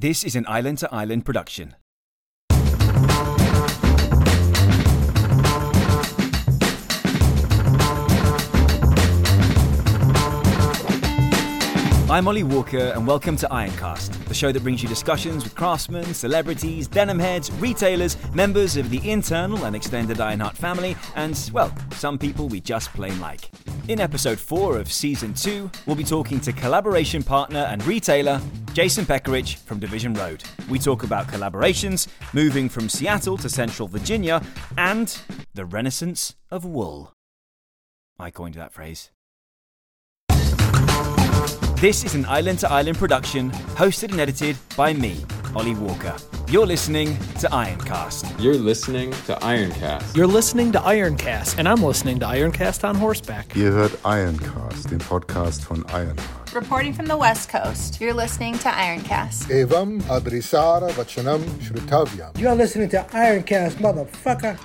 This is an Island to Island production. I'm Ollie Walker, and welcome to Ironcast, the show that brings you discussions with craftsmen, celebrities, denim heads, retailers, members of the internal and extended Ironheart family, and, well, some people we just plain like. In episode 4 of season 2, we'll be talking to collaboration partner and retailer Jason Pecarich from Division Road. We talk about collaborations, moving from Seattle to Central Virginia, and the renaissance of wool. I coined that phrase. This is an Island to Island production, hosted and edited by me, Ollie Walker. You're listening to Ironcast. You're listening to Ironcast. You're listening to Ironcast, and I'm listening to Ironcast on horseback. Ihr hört Ironcast, den Podcast von Ironheart. Reporting from the West Coast, you're listening to Ironcast. Evam Adrisara Vachanam Shrutavyam. You're listening to Ironcast, motherfucker.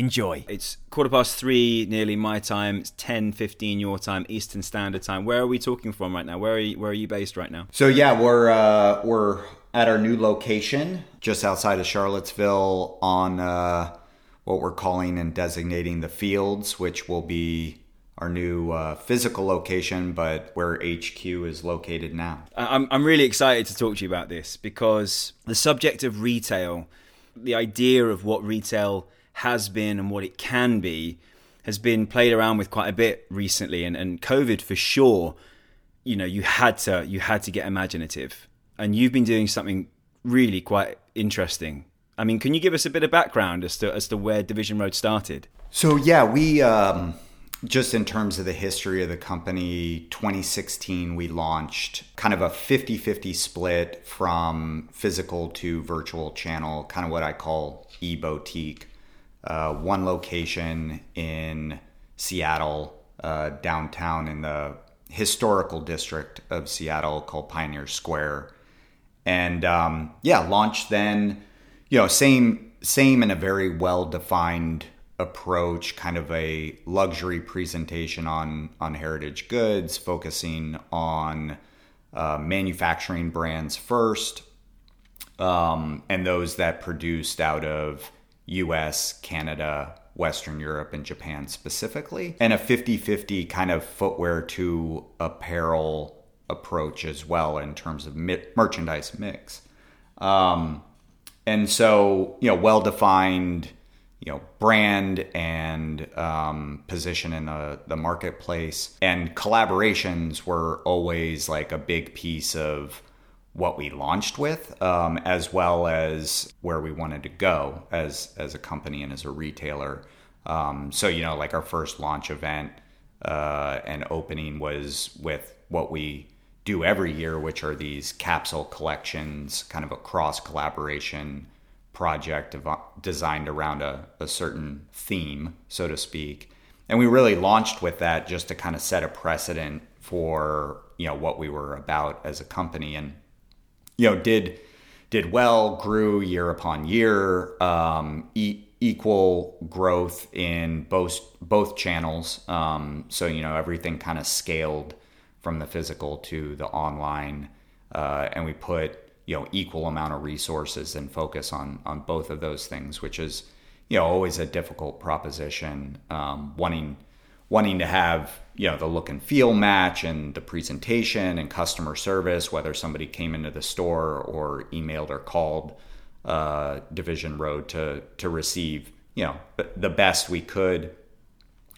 Enjoy. It's quarter past three, nearly my time. It's 10, 15 your time, Eastern Standard Time. Where are we talking from right now? Where are you, where are you based right now? So yeah, we're uh, we're at our new location just outside of Charlottesville on uh, what we're calling and designating the fields, which will be our new uh, physical location, but where HQ is located now. I'm, I'm really excited to talk to you about this because the subject of retail, the idea of what retail has been and what it can be has been played around with quite a bit recently. And, and covid for sure you know you had to you had to get imaginative. And you've been doing something really quite interesting. I mean can you give us a bit of background as to as to where division road started? So yeah, we um, just in terms of the history of the company, 2016 we launched kind of a 50-50 split from physical to virtual channel, kind of what I call e-boutique. Uh, one location in Seattle, uh, downtown in the historical district of Seattle called Pioneer Square, and um, yeah, launched then. You know, same same in a very well defined approach, kind of a luxury presentation on on heritage goods, focusing on uh, manufacturing brands first, um, and those that produced out of US, Canada, Western Europe, and Japan specifically, and a 50 50 kind of footwear to apparel approach as well in terms of mi- merchandise mix. Um, and so, you know, well defined, you know, brand and um, position in the, the marketplace. And collaborations were always like a big piece of what we launched with, um, as well as where we wanted to go as as a company and as a retailer. Um, so you know, like our first launch event uh, and opening was with what we do every year, which are these capsule collections, kind of a cross collaboration project of, designed around a, a certain theme, so to speak. And we really launched with that just to kind of set a precedent for you know what we were about as a company and you know did did well grew year upon year um, e- equal growth in both both channels. Um, so you know everything kind of scaled from the physical to the online uh, and we put you know equal amount of resources and focus on on both of those things which is you know always a difficult proposition um, wanting wanting to have you know the look and feel match and the presentation and customer service whether somebody came into the store or emailed or called uh, division road to to receive you know the best we could.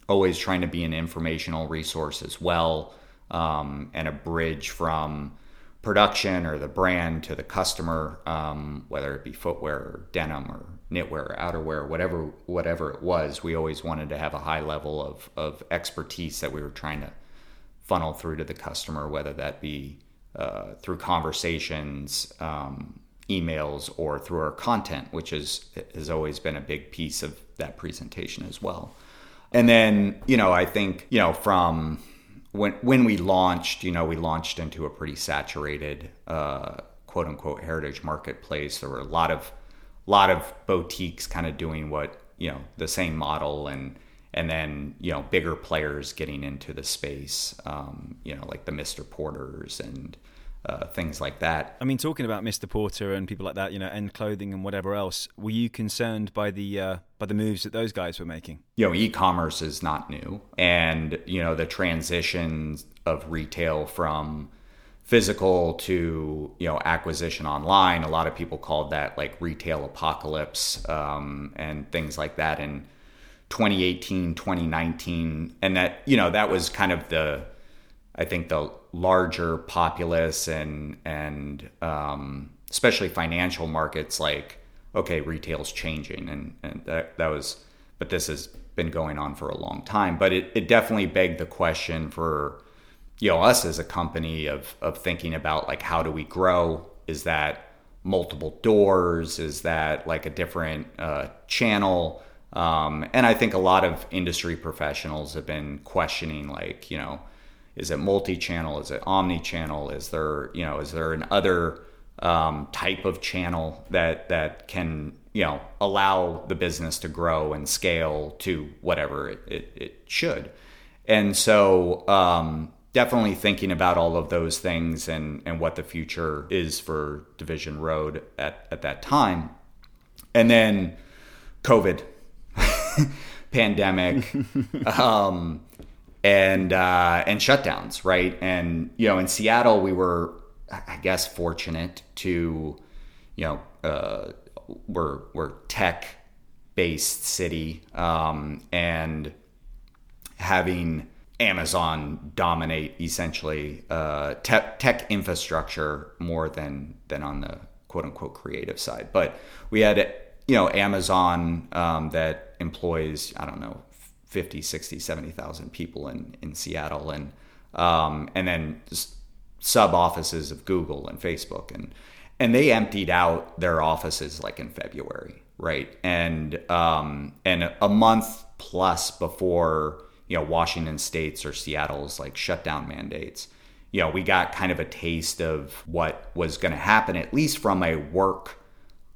Always trying to be an informational resource as well um, and a bridge from production or the brand to the customer um, whether it be footwear or denim or knitwear outerwear whatever whatever it was we always wanted to have a high level of, of expertise that we were trying to funnel through to the customer whether that be uh, through conversations um, emails or through our content which is has always been a big piece of that presentation as well and then you know i think you know from when when we launched, you know, we launched into a pretty saturated uh, quote unquote heritage marketplace. There were a lot of lot of boutiques kind of doing what you know the same model and and then you know bigger players getting into the space, um, you know like the Mr. Porters and uh, things like that. I mean, talking about Mr. Porter and people like that, you know, and clothing and whatever else, were you concerned by the uh, by the moves that those guys were making? You know, e-commerce is not new, and you know the transition of retail from physical to you know acquisition online. A lot of people called that like retail apocalypse um, and things like that in 2018, 2019, and that you know that was kind of the I think the larger populace and and um, especially financial markets like okay retail's changing. And, and that, that was but this has been going on for a long time. But it, it definitely begged the question for you know us as a company of of thinking about like how do we grow? Is that multiple doors? Is that like a different uh, channel? Um, and i think a lot of industry professionals have been questioning like you know is it multi-channel? Is it omni-channel? Is there you know is there an other um, type of channel that that can you know allow the business to grow and scale to whatever it, it, it should? And so um, definitely thinking about all of those things and and what the future is for division road at at that time and then covid pandemic um, and uh, and shutdowns, right? And you know, in Seattle, we were, I guess, fortunate to, you know, uh, we're we're tech based city, um, and having Amazon dominate essentially uh, tech tech infrastructure more than than on the quote unquote creative side. But we had you know Amazon um, that employs I don't know 50, 60, 70,000 people in, in Seattle and um, and then sub offices of Google and Facebook and and they emptied out their offices like in February, right? And um, and a month plus before you know Washington State's or Seattle's like shutdown mandates, you know, we got kind of a taste of what was going to happen, at least from a work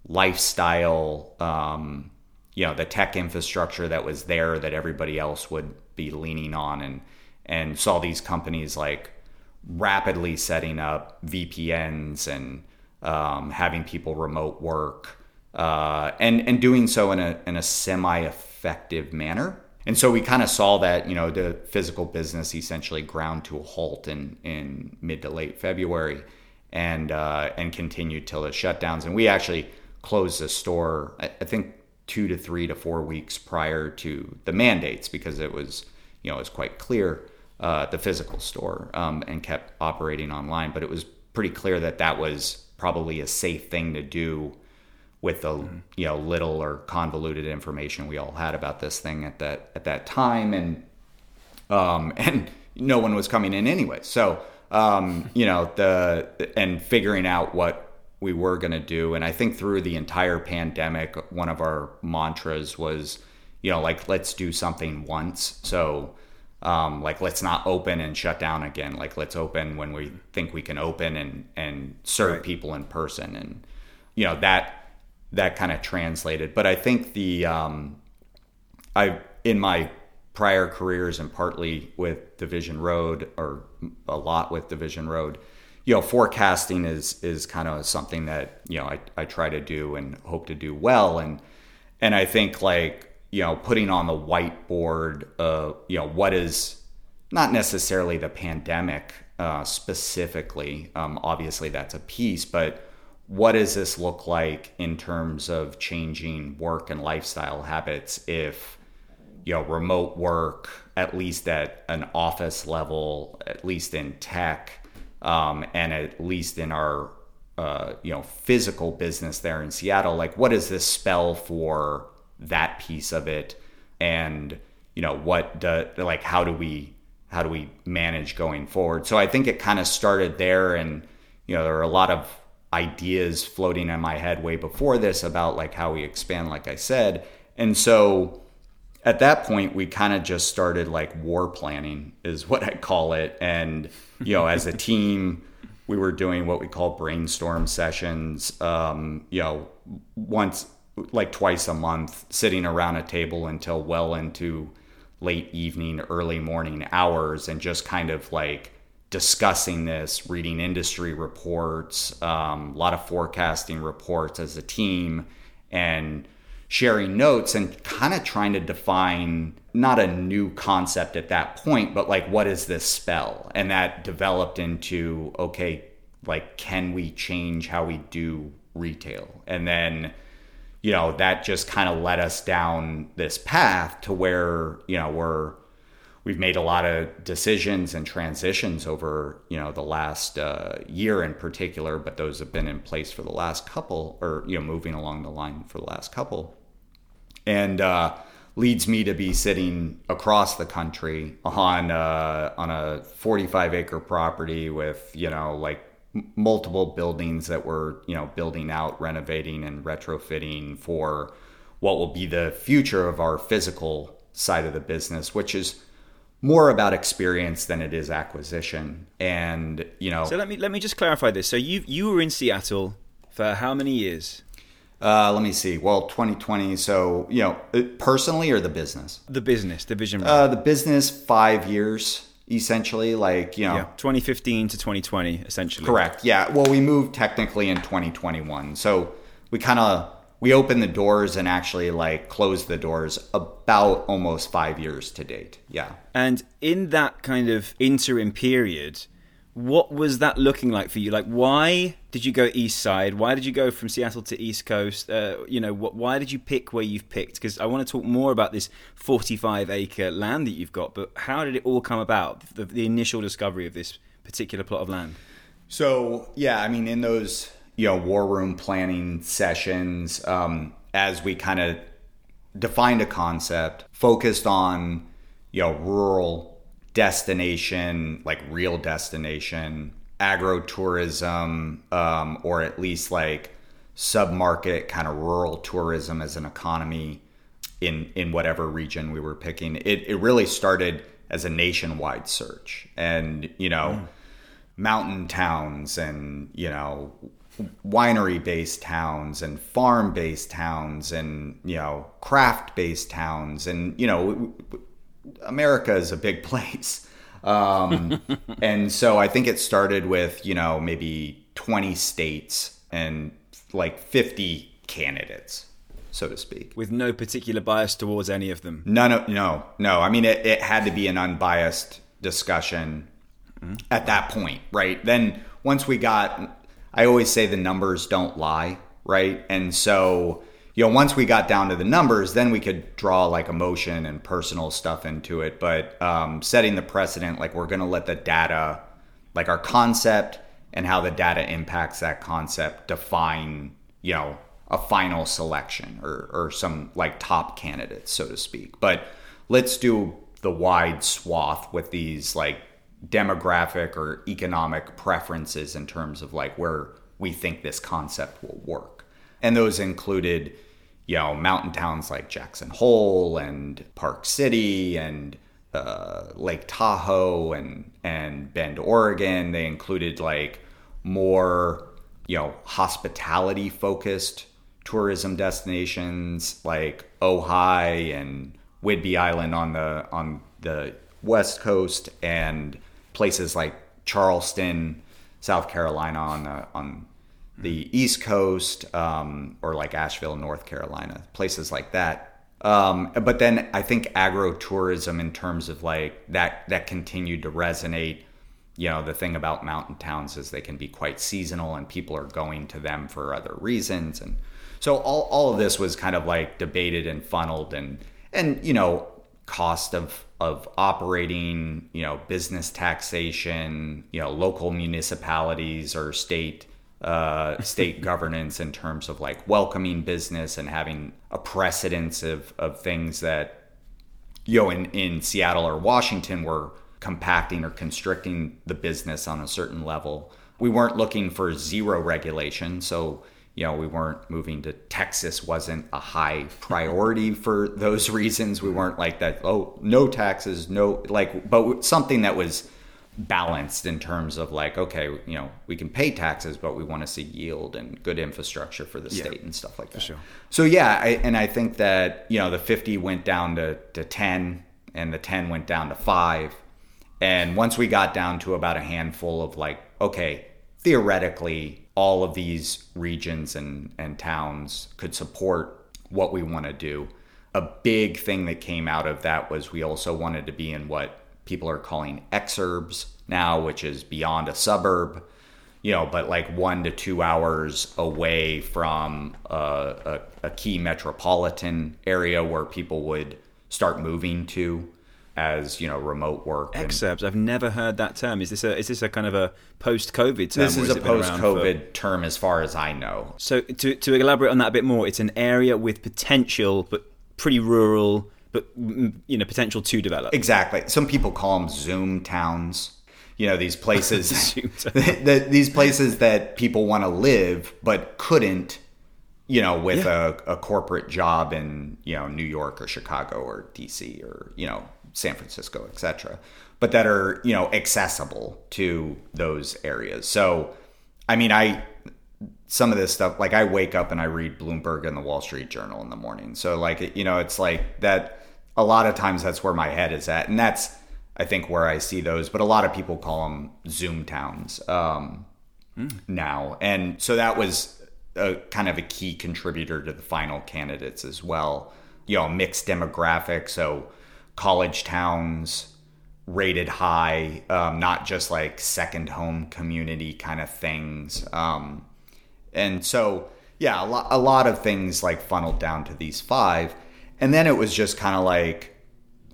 lifestyle um, you know the tech infrastructure that was there that everybody else would be leaning on and and saw these companies like rapidly setting up VPNs and um, having people remote work uh, and and doing so in a in a semi effective manner. And so we kind of saw that you know the physical business essentially ground to a halt in in mid to late February, and uh, and continued till the shutdowns. And we actually closed the store. I, I think two to three to four weeks prior to the mandates because it was, you know, it was quite clear uh, the physical store um, and kept operating online. But it was pretty clear that that was probably a safe thing to do with the mm-hmm. you know little or convoluted information we all had about this thing at that at that time and um, and no one was coming in anyway so um, you know the and figuring out what we were going to do. And I think through the entire pandemic, one of our mantras was, you know, like, let's do something once. So, um, like, let's not open and shut down again. Like, let's open when we think we can open and, and serve right. people in person. And, you know, that, that kind of translated. But I think the, um, I, in my prior careers and partly with Division Road or a lot with Division Road, you know, forecasting is is kind of something that you know I, I try to do and hope to do well, and and I think like you know putting on the whiteboard, uh, you know, what is not necessarily the pandemic uh, specifically. Um, obviously, that's a piece, but what does this look like in terms of changing work and lifestyle habits if you know remote work at least at an office level at least in tech um, and at least in our uh, you know physical business there in Seattle, like what does this spell for that piece of it, and you know what do, like how do we how do we manage going forward? So I think it kind of started there, and you know there are a lot of ideas floating in my head way before this about like how we expand, like I said, and so at that point we kind of just started like war planning is what i call it. And you know as a team we were doing what we call brainstorm sessions um, you know once like twice a month sitting around a table until well into late evening, early morning hours and just kind of like discussing this, reading industry reports, um, a lot of forecasting reports as a team, and sharing notes and kind of trying to define not a new concept at that point, but like, what is this spell? And that developed into, okay, like, can we change how we do retail? And then, you know, that just kind of led us down this path to where, you know, we're, we've made a lot of decisions and transitions over you know the last uh, year in particular but those have been in place for the last couple or you know moving along the line for the last couple. And uh, leads me to be sitting across the country on uh, on a 45 acre property with you know like multiple buildings that we're you know building out renovating and retrofitting for what will be the future of our physical side of the business which is more about experience than it is acquisition. And you know, So let me let me just clarify this. So you you were in Seattle for how many years? uh, let me see. Well, 2020. So you know, uh, personally or the business? The business, the vision. Uh, the business five years essentially. Like you know, yeah, 2015 to 2020, essentially. correct. Yeah. Well, we moved technically in 2021, so we kind of we opened the doors and actually like closed the doors about almost five years to date. Yeah. And in that kind of interim period, what was that looking like for you? Like, why did you go east side? Why did you go from Seattle to East Coast? Uh, you know, what, why did you pick where you've picked? Because I want to talk more about this 45 acre land that you've got, but how did it all come about? The, the initial discovery of this particular plot of land? So yeah, I mean, in those you know war room planning sessions, um, as we kind of defined a concept, focused on you know rural destination, like real destination, agro-tourism, um, or at least like sub-market kind of rural tourism as an economy in in whatever region we were picking. It it really started as a nationwide search, and you know mountain towns and you know winery based towns and farm based towns and you know craft based towns and you know America is a big place um, and so I think it started with you know maybe 20 states and like 50 candidates so to speak With no particular bias towards any of them. no, no, no, no. I mean, it, it had to be an unbiased discussion at that point, right? Then once we got, I always say the numbers don't lie, right? And so, you know, once we got down to the numbers, then we could draw like emotion and personal stuff into it. But um, setting the precedent, like we're going to let the data, like our concept and how the data impacts that concept, define, you know, a final selection or, or some like top candidates, so to speak. But let's do the wide swath with these like demographic or economic preferences in terms of like where we think this concept will work. And those included, you know, mountain towns like Jackson Hole and Park City and uh, Lake Tahoe and and Bend, Oregon. They included like more, you know, hospitality focused tourism destinations like Ojai and Whidbey Island on the on the west coast and places like Charleston, South Carolina on the on the east coast, um, or like Asheville, North Carolina, places like that. Um, but then I think agro-tourism in terms of like that that continued to resonate. You know, the thing about mountain towns is they can be quite seasonal and people are going to them for other reasons. And so all, all of this was kind of like debated and funneled and and you know, cost of of operating, you know, business taxation, you know, local municipalities or state uh, state governance in terms of like welcoming business and having a precedence of, of things that you know in, in Seattle or Washington were compacting or constricting the business on a certain level. We weren't looking for zero regulation, so you know we weren't moving to Texas wasn't a high priority for those reasons. We weren't like that. Oh, no taxes, no like, but something that was balanced in terms of like okay you know we can pay taxes but we want to see yield and good infrastructure for the state and stuff like that sure. so yeah I, and i think that you know the 50 went down to, to 10 and the 10 went down to five. And once we got down to about a handful of like, okay, theoretically, all of these regions and, and towns could support what we want to do. A big thing that came out of that was we also wanted to be in what people are calling exurbs now, which is beyond a suburb, you know, but like one to two hours away from a, a, a key metropolitan area where people would start moving to as you know remote work. Exurbs. I've never heard that term. Is this a is this a kind of a post-COVID term? This is a been around for- post-COVID term, as far as I know. So to to elaborate on that a bit more, it's an area with potential, but pretty rural, but mm, you know potential to develop. Exactly. Some people call them Zoom towns. You know, these places, that these places that people want to live but couldn't. You know, with a, a corporate job in you know New York or Chicago or DC or you know San Francisco, etc. But that are you know accessible to those areas. So, I mean, I some of this stuff like i wake up and i read bloomberg and the wall street journal in the morning so like you know it's like that a lot of times that's where my head is at and that's i think where i see those but a lot of people call them zoom towns um, now and so that was a kind of a key contributor to the final candidates as well you know mixed demographic so college towns rated high um, not just like second home community kind of things um, and so, yeah, a lot, a lot of things like funneled down to these five. And then it was just kind of like,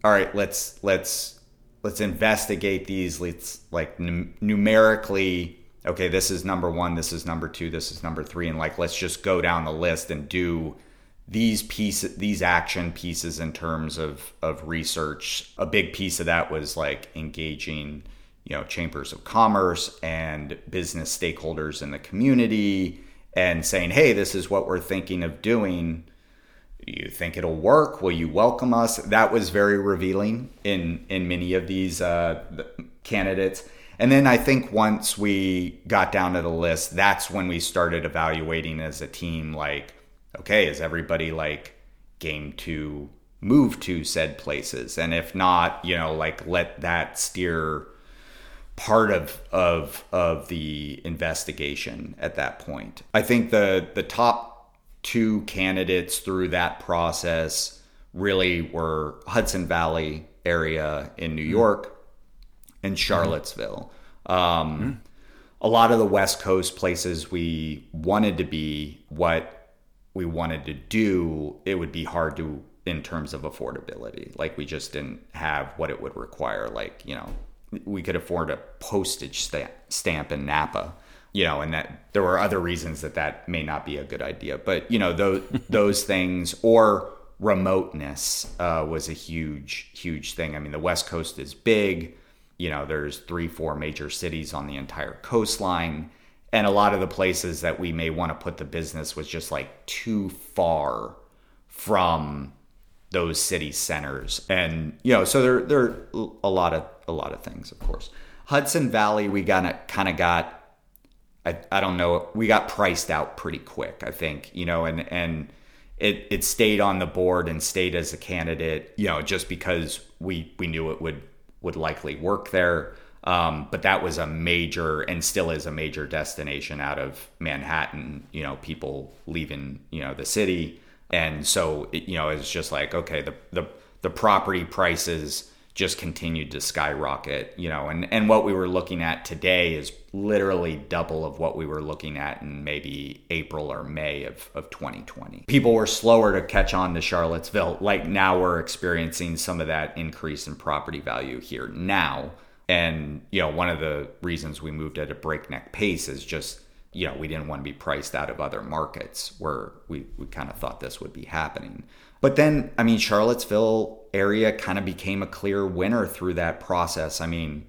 all right, let's, let's, let's investigate these. Let's like num- numerically, okay, this is number one, this is number two, this is number three. And like, let's just go down the list and do these pieces, these action pieces in terms of, of research. A big piece of that was like engaging, you know, chambers of commerce and business stakeholders in the community and saying, hey, this is what we're thinking of doing. You think it'll work? Will you welcome us? That was very revealing in in many of these uh, candidates. And then I think once we got down to the list, that's when we started evaluating as a team. Like, okay, is everybody like game to move to said places? And if not, you know, like let that steer part of of of the investigation at that point. I think the the top two candidates through that process really were Hudson Valley area in New hmm. York and hmm. Charlottesville. Um, hmm. A lot of the West Coast places we wanted to be what we wanted to do, it would be hard to in terms of affordability. Like we just didn't have what it would require. Like you know, we could afford a postage stamp, stamp in Napa, you know, and that there were other reasons that that may not be a good idea. But you know, those those things or remoteness uh, was a huge huge thing. I mean, the West Coast is big. You know, there's three four major cities on the entire coastline. And a lot of the places that we may want to put the business was just like too far from those city centers. And you know so there there are a lot of a lot of things of course. Hudson valley we got kind of got I, I don't know we got priced out pretty quick i think you know and and it it stayed on the board and stayed as a candidate you know just because we we knew it would would likely work there um, but that was a major and still is a major destination out of manhattan you know people leaving you know the city. And so it, you know it's just like okay the the the property prices just continued to skyrocket you know and and what we were looking at today is literally double of what we were looking at in maybe April or May of of 2020 people were slower to catch on to Charlottesville. Like now we're experiencing some of that increase in property value here. Now and you know one of the reasons we moved at a breakneck pace is just you know, we didn't want to be priced out of other markets where we, we kind of thought this would be happening. But then, I mean, Charlottesville area kind of became a clear winner through that process. I mean,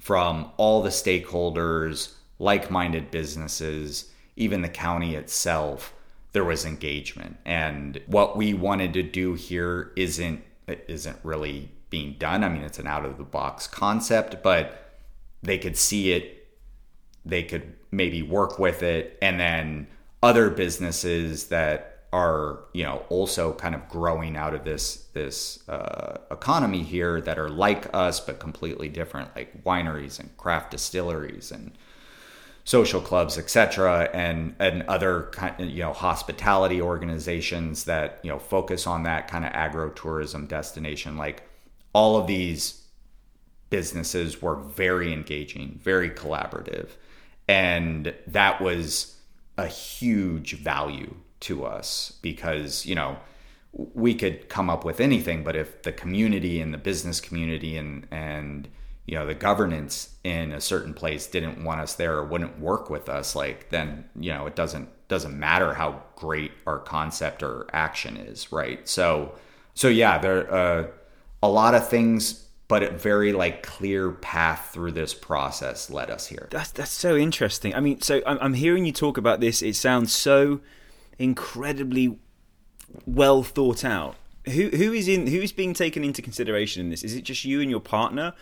from all the stakeholders, like minded businesses, even the county itself, there was engagement. And what we wanted to do here isn't isn't really being done. I mean, it's an out of the box concept, but they could see it, they could maybe work with it, and then other businesses that are you know also kind of growing out of this this uh, economy here that are like us but completely different, like wineries and craft distilleries and social clubs, etc., and and other kind you know hospitality organizations that you know focus on that kind of agro-tourism destination. Like all of these businesses were very engaging, very collaborative, and that was a huge value to us because you know we could come up with anything, but if the community and the business community and and you know the governance in a certain place didn't want us there or wouldn't work with us like then you know it doesn't doesn't matter how great our concept or action is right? So so yeah there uh, a lot of things but a very like clear path through this process led us here That's that's so interesting. I mean, so I'm, I'm hearing you talk about this. It sounds so incredibly well thought out. Who who is in who's being taken into consideration in this? Is it just you and your partner?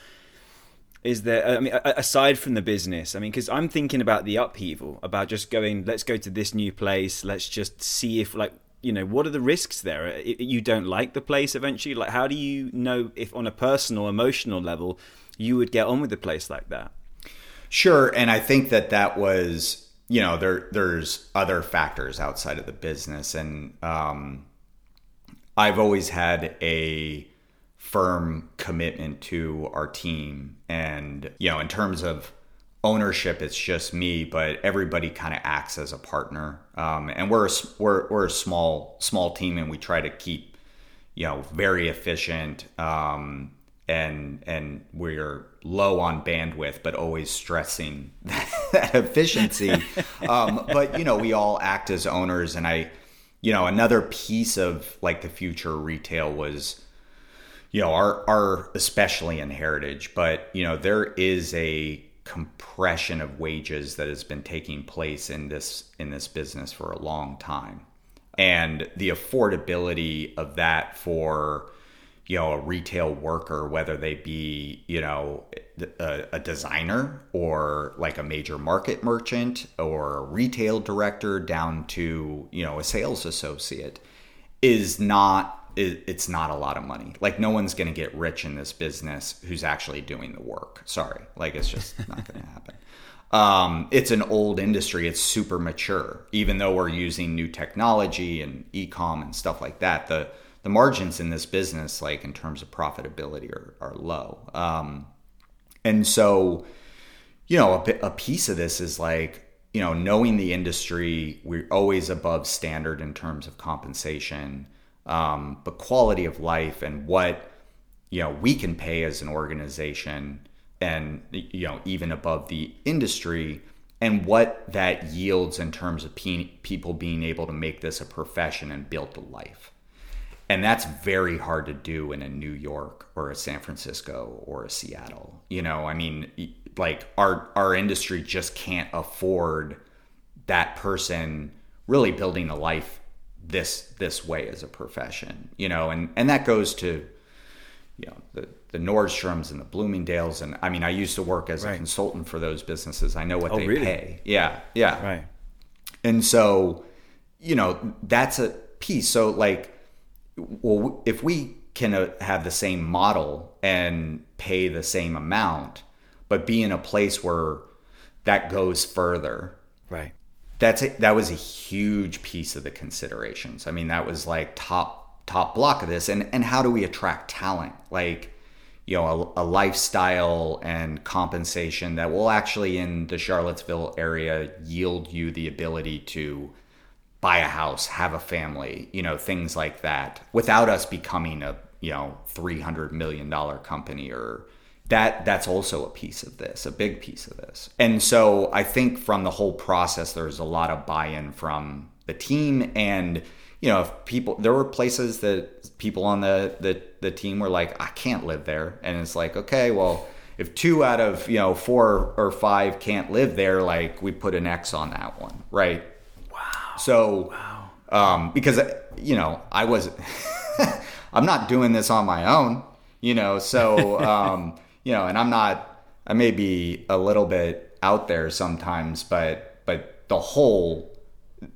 Is there? I mean, aside from the business, I mean, because I'm thinking about the upheaval, about just going. Let's go to this new place. Let's just see if like you know what are the risks there. You don't like the place eventually. Like, how do you know if on a personal, emotional level you would get on with a place like that? Sure, and I think that that was you know there there's other factors outside of the business, and um, I've always had a firm commitment to our team, and you know in terms of ownership, it's just me, but everybody kind of acts as a partner, um, and we're a, we're we're a small small team, and we try to keep you know very efficient um, and and we're low on bandwidth but always stressing that efficiency. Um, but you know we all act as owners and i you know another piece of like the future retail was you know our our especially in heritage but you know there is a compression of wages that has been taking place in this in this business for a long time. And the affordability of that for you know a retail worker whether they be you know a, a designer or like a major market merchant or a retail director down to you know a sales associate is not it, it's not a lot of money like no one's going to get rich in this business who's actually doing the work sorry like it's just not going to happen um, it's an old industry. It's super mature. Even though we're using new technology and e-com and stuff like that, the the margins in this business, like in terms of profitability, are, are low. Um, and so, you know, a, a piece of this is like, you know, knowing the industry, we're always above standard in terms of compensation, um, but quality of life and what you know we can pay as an organization and you know even above the industry and what that yields in terms of pe- people being able to make this a profession and build a life. And that's very hard to do in a New York or a San Francisco or a Seattle you know? I mean like our our industry just can't afford that person really building a life this this way as a profession you know and and that goes to you know the the Nordstroms and the Bloomingdales and I mean I used to work as a consultant for those businesses. I know what Oh, they really? pay. Yeah, yeah. Right. And so, you know, that's a piece. So like well if we can uh, have the same model and pay the same amount but be in a place where that goes further Right. That's a, that was a huge piece of the considerations. I mean, that was like top top block of this. And and how do we attract talent? Like, you know, a, a lifestyle and compensation that will actually in the Charlottesville area yield you the ability to buy a house, have a family, you know, things like that, without us becoming a you know three hundred million dollar company or that that's also a piece of this, a big piece of this. And so I think from the whole process, there's a lot of buy-in from the team and you know, if people there were places that people on the, the the team were like, I can't live there. And it's like, okay, well, if two out of, you know, four or five can't live there, like we put an X on that one, right? Wow. So, um, because you know, I was, I'm not doing this on my own, you know. So, um, you know, and I'm not. I may be a little bit out there sometimes, but but the whole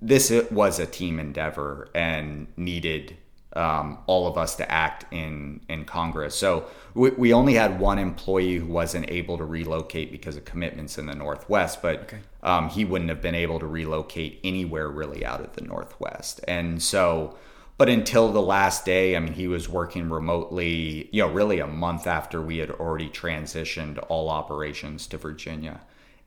this was a team endeavor and needed um, all of us to act in in Congress. So we, we, only had one employee who wasn't able to relocate because of commitments in the Northwest, but okay. um, he wouldn't have been able to relocate anywhere really out of the Northwest. And so, but until the last day, I mean, he was working remotely. You know, really a month after we had already transitioned all operations to Virginia.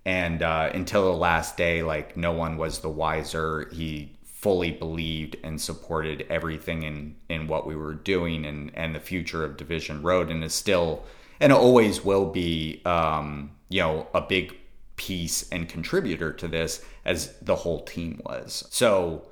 And uh, until the last day, like no one was the wiser. He fully believed and supported everything in in what we were doing and and the future of Division Road, and is still and always will be, um, you know, a big piece and contributor to this as the whole team was. So,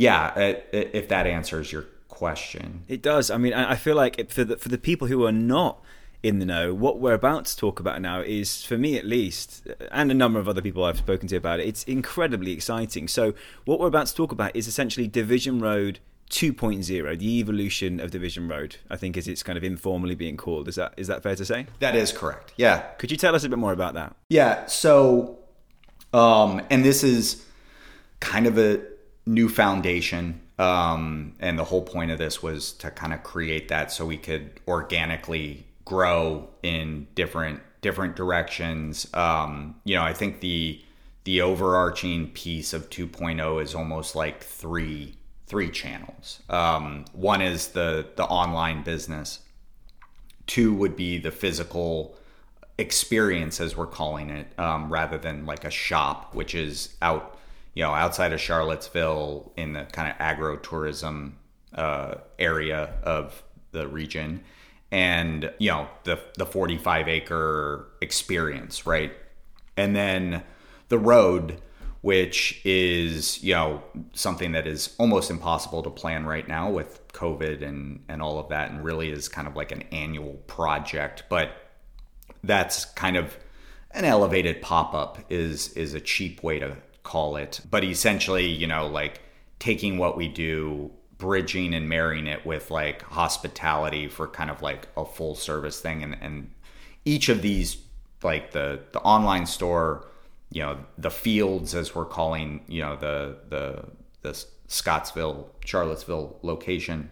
yeah, if that answers your question, it does. I mean, I feel like for the for the people who are not in the know. What we're about to talk about now is, for me at least, and a number of other people I've spoken to about it, it's incredibly exciting. So, what we're about to talk about is essentially Division Road 2.0, the evolution of Division Road. I think as it's kind of informally being called. Is that is that fair to say? That is correct. Yeah. Could you tell us a bit more about that? Yeah. So, um, and this is kind of a new foundation. Um, and the whole point of this was to kind of create that so we could organically grow in different different directions. Um, you know, I think the the overarching piece of 2.0 is almost like three three channels. Um, one is the the online business. Two would be the physical experience, as we're calling it, um, rather than like a shop, which is out, you know, outside of Charlottesville in the kind of agro tourism uh, area of the region. And you know the the 45 acre experience right? And then the road which is you know something that is almost impossible to plan right now with covid and and all of that and really is kind of like an annual project. But that's kind of an elevated pop-up is is a cheap way to call it but essentially you know like taking what we do bridging and marrying it with like hospitality for kind of like a full service thing and and each of these like the the online store you know the fields as we're calling you know the the the Scottsville Charlottesville location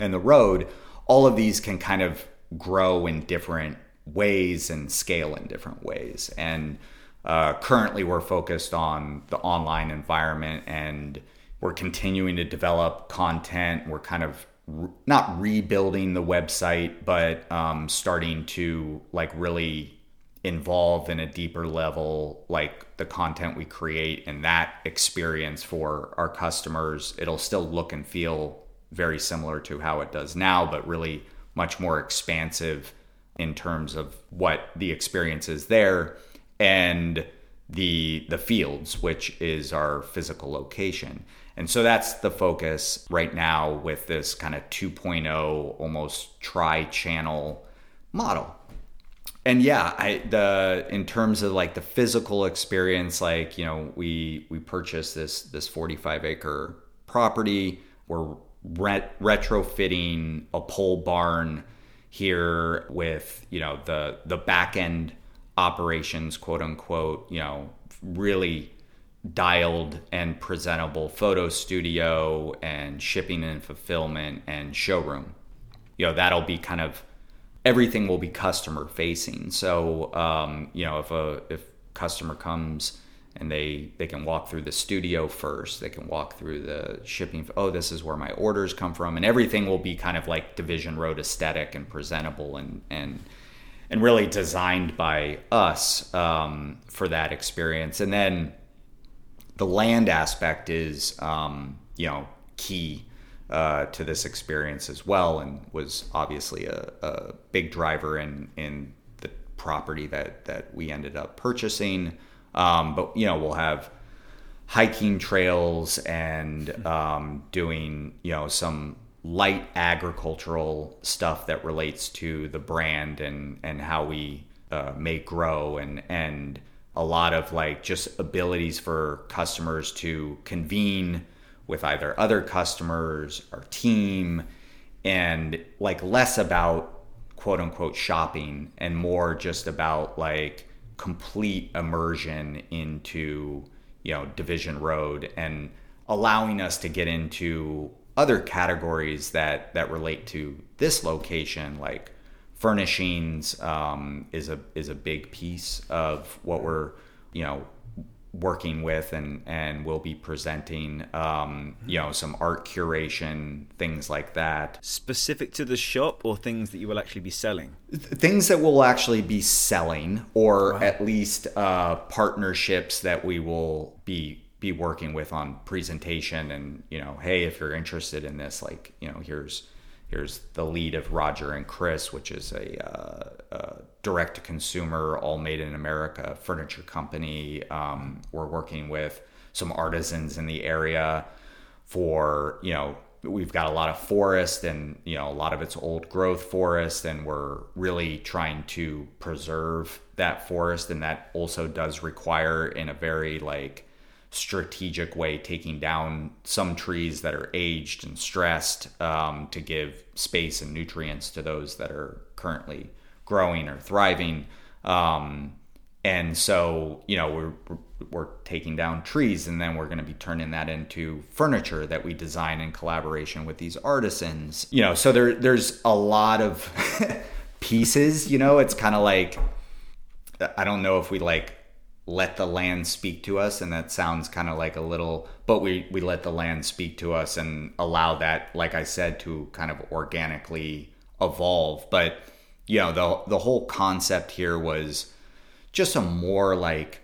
and the road all of these can kind of grow in different ways and scale in different ways. And uh, currently we're focused on the online environment and we're continuing to develop content. We're kind of re- not rebuilding the website, but um, starting to like really involve in a deeper level like the content we create and that experience for our customers it'll still look and feel very similar to how it does now but really much more expansive in terms of what the experience is there and the the fields which is our physical location and so that's the focus right now with this kind of 2.0 almost tri-channel model. And yeah, I the in terms of like the physical experience like, you know, we we purchased this this 45 acre property. We're ret- retrofitting a pole barn here with, you know, the the back end operations, quote unquote, you know, really dialed and presentable photo studio and shipping and fulfillment and showroom. You know, that'll be kind of everything will be customer facing. So, um, you know, if a if customer comes and they they can walk through the studio first, they can walk through the shipping. Oh, this is where my orders come from, and everything will be kind of like Division Road aesthetic and presentable and and and really designed by us um, for that experience. And then the land aspect is um, you know key uh, to this experience as well, and was obviously a, a, big driver in in the property that that we ended up purchasing. Um, but you know we'll have hiking trails and um, doing you know some light agricultural stuff that relates to the brand and and how we uh, may grow and and a lot of like just abilities for customers to convene with either other customers or team and like less about quote unquote shopping and more just about like complete immersion into you know Division Road and allowing us to get into other categories that that relate to this location like furnishings um, is a is a big piece of what we're you know working with and and we'll be presenting um, you know some art curation things like that Specific to the shop or things that you will actually be selling? things that we'll actually be selling or at least uh, partnerships that we will be be working with on presentation and you know hey if you're interested in this like you know here's here's the lead of roger and chris which is a, uh, uh direct to consumer all made in america furniture company. Um, we're working with some artisans in the area for you know we've got a lot of forest and you know a lot of it's old growth forest and we're really trying to preserve that forest and that also does require in a very like strategic way taking down some trees that are aged and stressed um, to give space and nutrients to those that are currently growing or thriving. Um, and so you know we're we're taking down trees and then we're going to be turning that into furniture that we design in collaboration with these artisans you know. So there there's a lot of pieces you know. It's kind of like i don't know if we like let the land speak to us and that sounds kind of like a little but we we let the land speak to us and allow that like i said to kind of organically evolve. But you know the the whole concept here was just a more like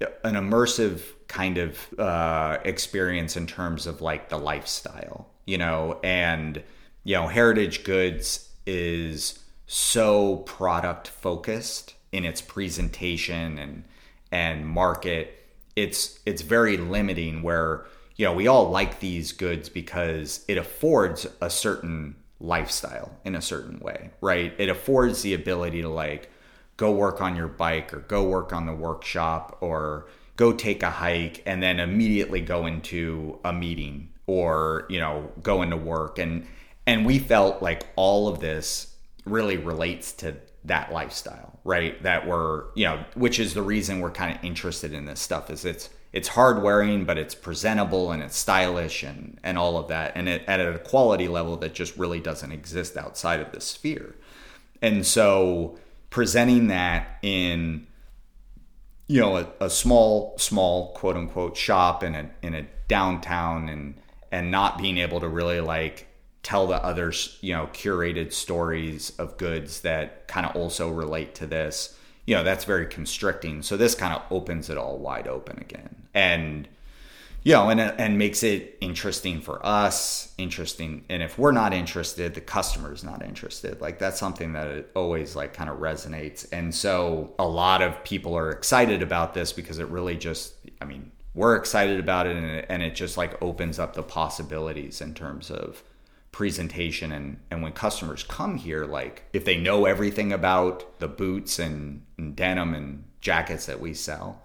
an immersive kind of uh, experience in terms of like the lifestyle, you know, and you know, heritage goods is so product focused in its presentation and and market. It's it's very limiting where you know we all like these goods because it affords a certain lifestyle in a certain way, right? It affords the ability to like go work on your bike or go work on the workshop or go take a hike and then immediately go into a meeting or you know go into work and and we felt like all of this really relates to that lifestyle right? That we're you know which is the reason we're kind of interested in this stuff is it's it's hard wearing but it's presentable and it's stylish and and all of that and it, at a quality level that just really doesn't exist outside of this sphere. And so presenting that in you know a, a, small small quote unquote shop in a in a downtown and and not being able to really like tell the others you know curated stories of goods that kind of also relate to this you know that's very constricting so this kind of opens it all wide open again and you know, and and makes it interesting for us, interesting. And if we're not interested, the customer's not interested. Like that's something that it always like kind of resonates. And so a lot of people are excited about this because it really just, I mean, we're excited about it, and it, and it just like opens up the possibilities in terms of presentation and and when customers come here like if they know everything about the boots and, and denim and jackets that we sell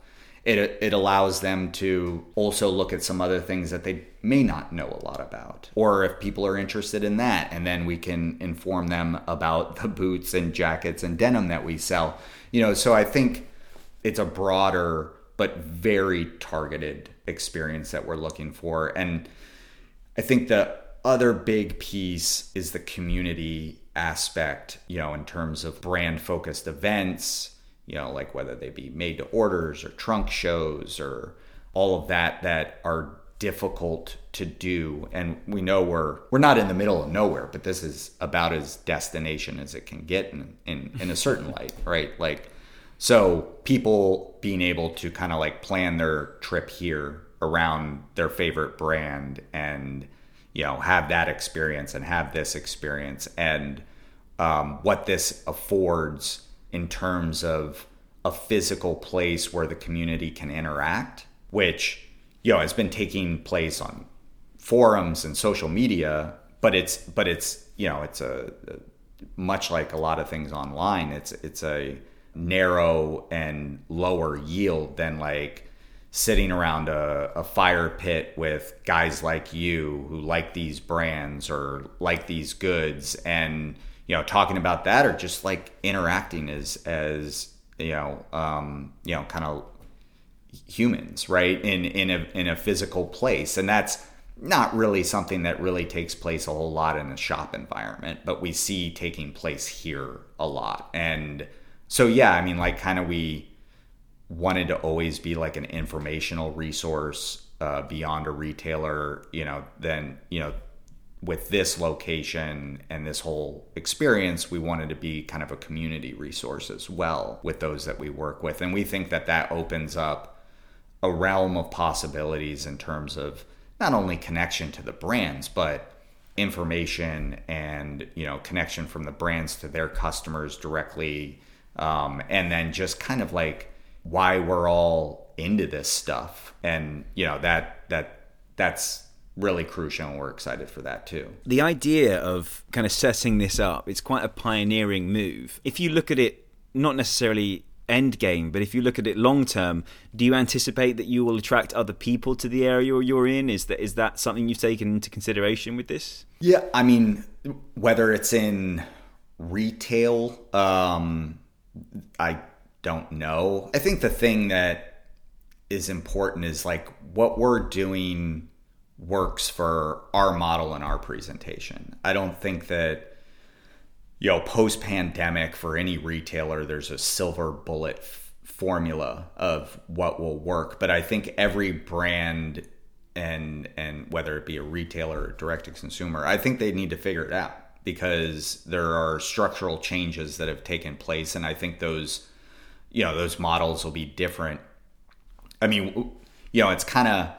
it, it allows them to also look at some other things that they may not know a lot about. Or if people are interested in that, and then we can inform them about the boots and jackets and denim that we sell. You know, so I think it's a broader but very targeted experience that we're looking for. And I think the other big piece is the community aspect, you know, in terms of brand focused events you know, like whether they be made to orders or trunk shows or all of that that are difficult to do. And we know we're we're not in the middle of nowhere but this is about as destination as it can get in in, in a certain light right? Like so people being able to kind of like plan their trip here around their favorite brand and you know have that experience and have this experience and um, what this affords in terms of a physical place where the community can interact, which you know has been taking place on forums and social media, but it's but it's you know it's a, much like a lot of things online. It's it's a narrow and lower yield than like sitting around a, a, fire pit with guys like you who like these brands or like these goods and you know talking about that or just like interacting as as you know um, you know kind of humans, right? In in a in a physical place, and that's not really something that really takes place a whole lot in a shop environment, but we see taking place here a lot. And so yeah, I mean, like kind of we wanted to always be like an informational resource uh, beyond a retailer, you know, then you know with this location and this whole experience, we wanted to be kind of a community resource as well with those that we work with. And we think that that opens up a realm of possibilities in terms of not only connection to the brands, but information and you know connection from the brands to their customers directly um, and then just kind of like why we're all into this stuff and you know that that that's really crucial and we're excited for that too. The idea of kind of setting this up, it's quite a pioneering move. If you look at it not necessarily end game, but if you look at it long term, do you anticipate that you will attract other people to the area you're in? Is that is that something you've taken into consideration with this? Yeah, I mean, whether it's in retail, um, I don't know. I think the thing that is important is like what we're doing works for our model and our presentation. I don't think that you know post pandemic for any retailer there's a silver bullet f- formula of what will work, but I think every brand and and whether it be a retailer or direct to consumer, I think they need to figure it out because there are structural changes that have taken place and I think those you know those models will be different. I mean, you know, it's kind of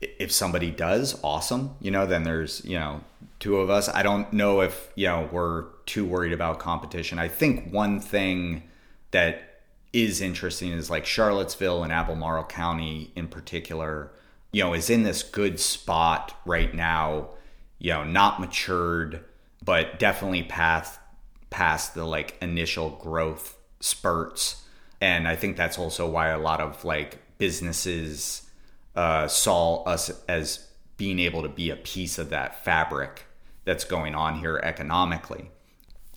if somebody does, awesome. You know, then there's, you know, two of us. I don't know if, you know, we're too worried about competition. I think one thing that is interesting is like Charlottesville and Albemarle County in particular, you know, is in this good spot right now, you know, not matured, but definitely past past the like initial growth spurts. And I think that's also why a lot of like businesses uh, saw us as being able to be a piece of that fabric that's going on here economically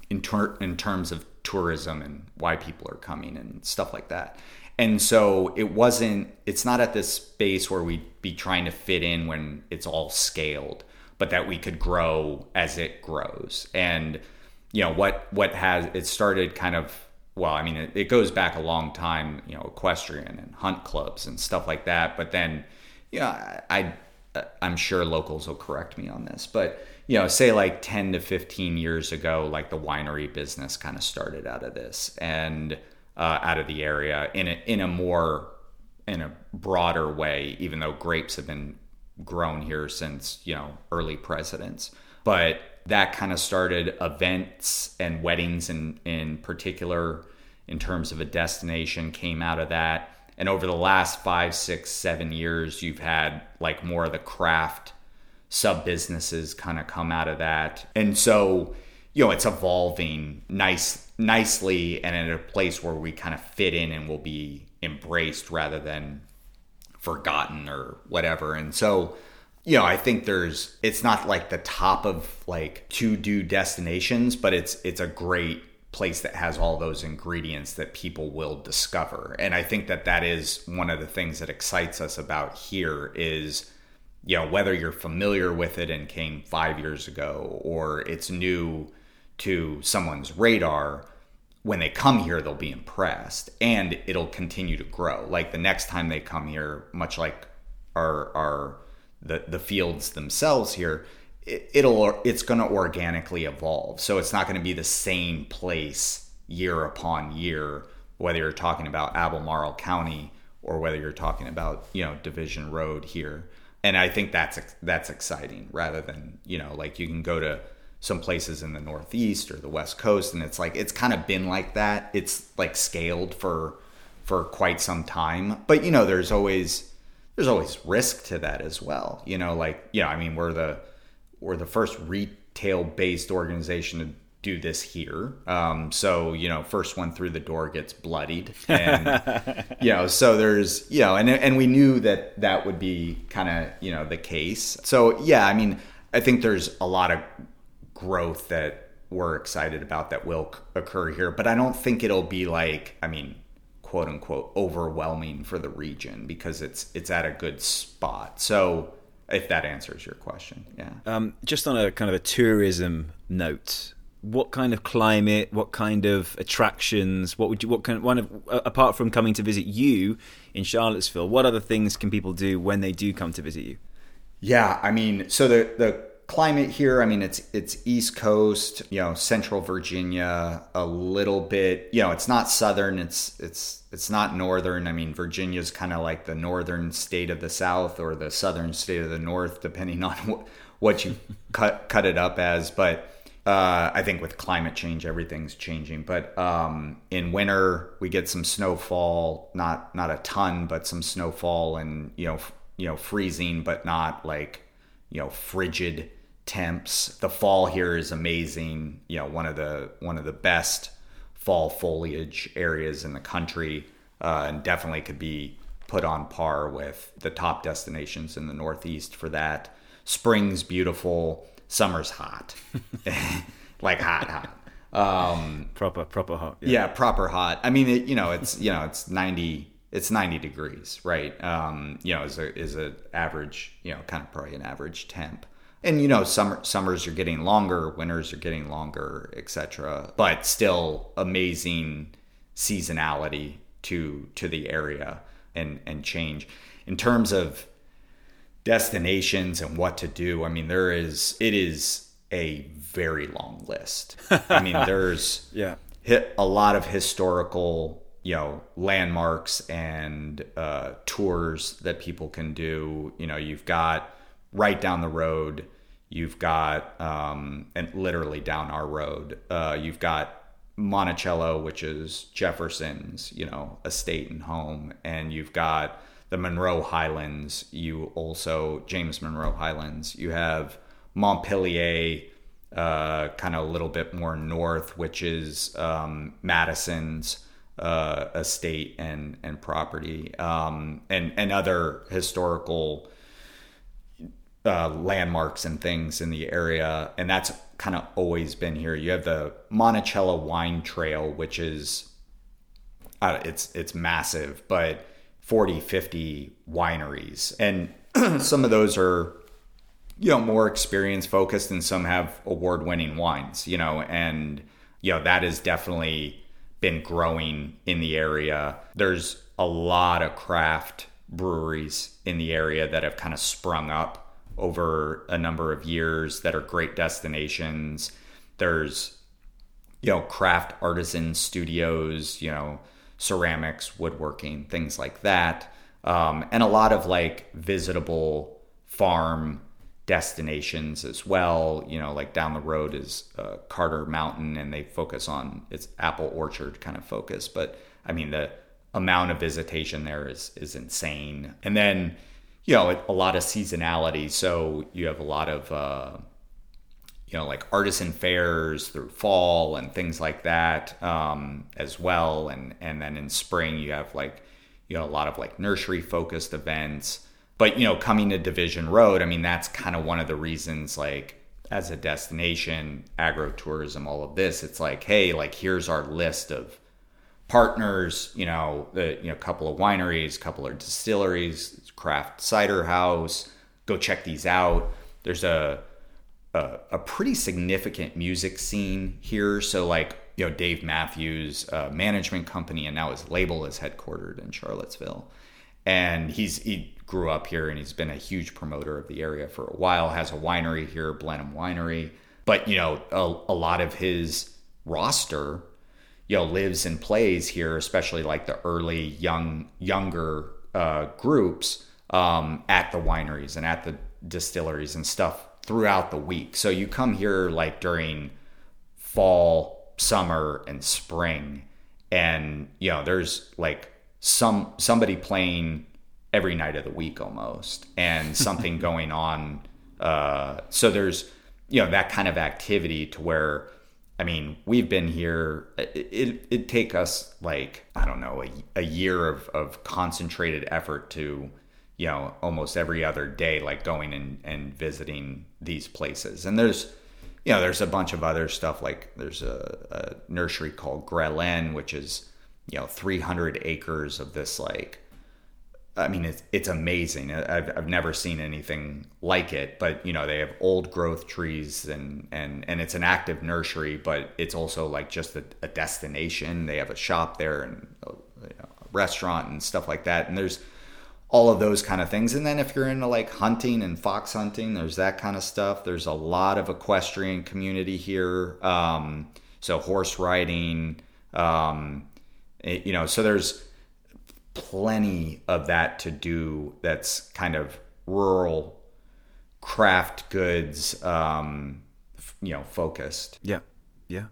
in, ter- in terms of tourism and why people are coming and stuff like that. And so it wasn't, it's not at this space where we'd be trying to fit in when it's all scaled, but that we could grow as it grows. And, you know, what, what has, it started kind of well, I mean, it, it, goes back a long time, you know, equestrian and hunt clubs and stuff like that. But then, you know, I, I I'm sure locals will correct me on this, but you know, say like 10 to 15 years ago, like the winery business kind of started out of this and uh, out of the area in a, in a more in a broader way, even though grapes have been grown here since you know early presidents, but that kind of started events and weddings in in particular in terms of a destination came out of that. And over the last five six seven years you've had like more of the craft sub businesses kind of come out of that. And so you know it's evolving nice nicely and in a place where we kind of fit in and will be embraced rather than forgotten or whatever. And so you know, I think there's it's not like the top of like to do destinations, but it's it's a great place that has all those ingredients that people will discover. And I think that that is one of the things that excites us about here is you know, whether you're familiar with it and came 5 years ago or it's new to someone's radar, when they come here they'll be impressed and it'll continue to grow. Like the next time they come here, much like our our the the fields themselves here, it, will it's going to organically evolve. So it's not going to be the same place year upon year, whether you're talking about Albemarle County or whether you're talking about you know Division Road here. And I think that's that's exciting rather than you know like you can go to some places in the Northeast or the West Coast, and it's like it's kind of been like that. It's like scaled for for quite some time, but you know there's always there's always risk to that as well. You know, like you know, I mean, we're the we're the first retail based organization to do this here. Um, so you know, first one through the door gets bloodied, and you know, so there's you know, and and we knew that that would be kind of you know the case. So yeah, I mean, I think there's a lot of growth that we're excited about that will occur here, but I don't think it'll be like, I mean, quote unquote overwhelming for the region because it's it's at a good spot. So if that answers your question, yeah. Um, just on a kind of a tourism note, what kind of climate, what kind of attractions, what would you, what kind, one of, apart from coming to visit you in Charlottesville, what other things can people do when they do come to visit you? Yeah, I mean, so the the climate here, I mean, it's it's East Coast, you know, Central Virginia, a little bit, you know, it's not southern, it's it's it's not northern. I mean, Virginia's kind of like the northern state of the South or the southern state of the North, depending on what, what you cut cut it up as. But uh, I think with climate change, everything's changing. But um, in winter, we get some snowfall, not not a ton, but some snowfall, and you know, f- you know, freezing, but not like you know, frigid temps. The fall here is amazing. You know, one of the one of the best fall foliage areas in the country, uh, and definitely could be put on par with the top destinations in the Northeast for that. Spring's beautiful. Summer's hot, like hot, hot. Um, proper, proper hot. Yeah, yeah proper hot. I mean, it, you know, it's you know, it's ninety it's 90 degrees, right? Um, you know, is a is a average, you know, kind of probably an average temp. And you know, summer summers are getting longer, winters are getting longer, etc. But still amazing seasonality to to the area and and change in terms of destinations and what to do. I mean, there is it is a very long list. I mean, there's yeah hit a lot of historical you know landmarks and uh, tours that people can do. You know, you've got right down the road. You've got um, and literally down our road. Uh, you've got Monticello, which is Jefferson's, you know, estate and home, and you've got the Monroe Highlands. You also James Monroe Highlands. You have Montpelier, uh, kind of a little bit more north, which is um, Madison's uh, estate and and property, um, and and other historical uh, landmarks and things in the area, and that's kind of always been here. You have the Monticello Wine Trail, which is uh, it's it's massive, but 40, 50 wineries, and some of those are you know more experience focused, and some have award winning wines. You know, and you know that has definitely been growing in the area. There's a lot of craft breweries in the area that have kind of sprung up over a number of years that are great destinations. There's, you know, craft artisan studios, you know, ceramics, woodworking, things like that. Um, and a lot of like visitable farm destinations as well. You know, like down the road is uh, Carter Mountain, and they focus on its apple orchard kind of focus. But I mean, the amount of visitation there is is insane. And then, you know, a lot of seasonality. So you have a lot of uh, you know like artisan fairs through fall and things like that um, as well. And and then in spring you have like you know a lot of like nursery focused events but you know, coming to Division Road, I mean, that's kind of one of the reasons, like as a destination, agro-tourism, all of this. It's like, hey, like here's our list of partners. You know, the you know, couple of wineries, couple of distilleries, craft cider house. Go check these out. There's a a, a pretty significant music scene here. So like you know Dave Matthews uh, management company and now his label is headquartered in Charlottesville and he's he grew up here and he's been a huge promoter of the area for a while. Has a winery here, Blenheim Winery. But you know, a, a lot of his roster, you know, lives and plays here, especially like the early young younger uh, groups um, at the wineries and at the distilleries and stuff throughout the week. So you come here like during fall, summer, and spring, and you know, there's like some somebody playing every night of the week almost and something going on uh, so there's you know that kind of activity to where i mean we've been here it, it, take us like i don't know a, a year of, of concentrated effort to you know almost every other day like going and, and visiting these places. And there's you know there's a bunch of other stuff like there's a, a nursery called Grelen which is you know 300 acres of this like I mean, it's it's amazing. I've I've never seen anything like it. But you know, they have old growth trees, and and and it's an active nursery, but it's also like just a, a destination. They have a shop there and a, you know, a restaurant and stuff like that. And there's all of those kind of things. And then if you're into like hunting and fox hunting, there's that kind of stuff. There's a lot of equestrian community here. Um, so horse riding, um, it, you know, so there's plenty of that to do that's kind of rural craft goods um you know focused Yeah, yeah.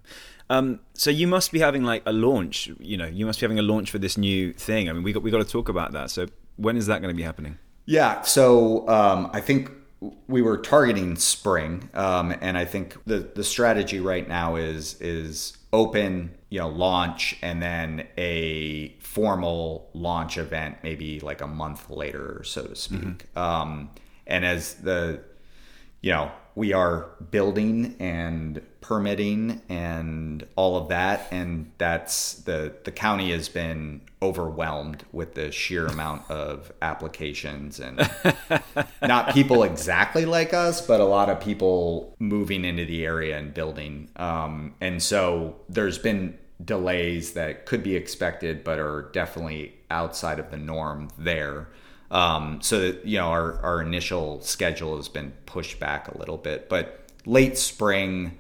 Um, so you must be having like a launch. You know, you must be having a launch for this new thing. I mean, we got we got to talk about that. So when is that going to be happening? yeah so um i think we were targeting spring um and i think the the strategy right now is is open you know launch and then a formal launch event maybe like a month later so to speak. Um and as the you know, we are building and permitting and all of that, and that's the the county has been overwhelmed with the sheer amount of applications and not people exactly like us, but a lot of people moving into the area and building. Um, and so there's been delays that could be expected, but are definitely outside of the norm there. Um, so you know, our, our initial schedule has been pushed back a little bit, but late spring,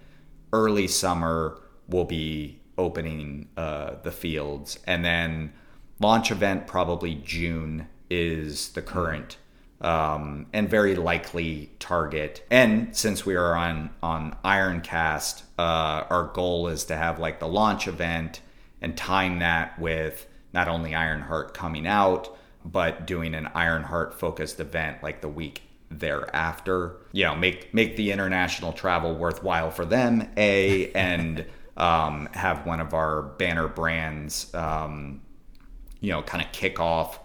early summer, we'll be opening uh, the fields, and then launch event probably June is the current um, and very likely target. And since we are on on Ironcast, uh, our goal is to have like the launch event and time that with not only Ironheart coming out, but doing an Ironheart focused event like the week thereafter. You know, make make the international travel worthwhile for them. A and um, have one of our banner brands, um, you know, kind of kick off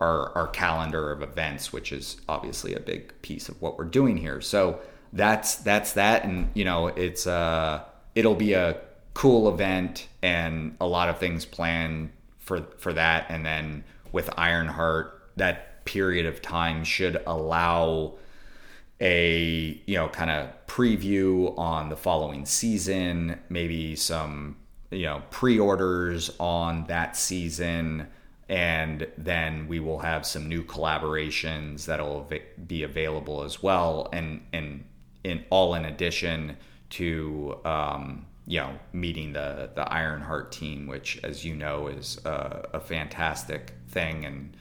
our our calendar of events, which is obviously a big piece of what we're doing here. So that's that's that, and you know, it's uh, it'll be a cool event and a lot of things planned for for that, and then with Ironheart, that period of time should allow a you know kind of preview on the following season, maybe some you know pre-orders on that season and then we will have some new collaborations that'll be available as well and and in all in addition to um, you know meeting the the Ironheart team which as you know is a, a fantastic thing and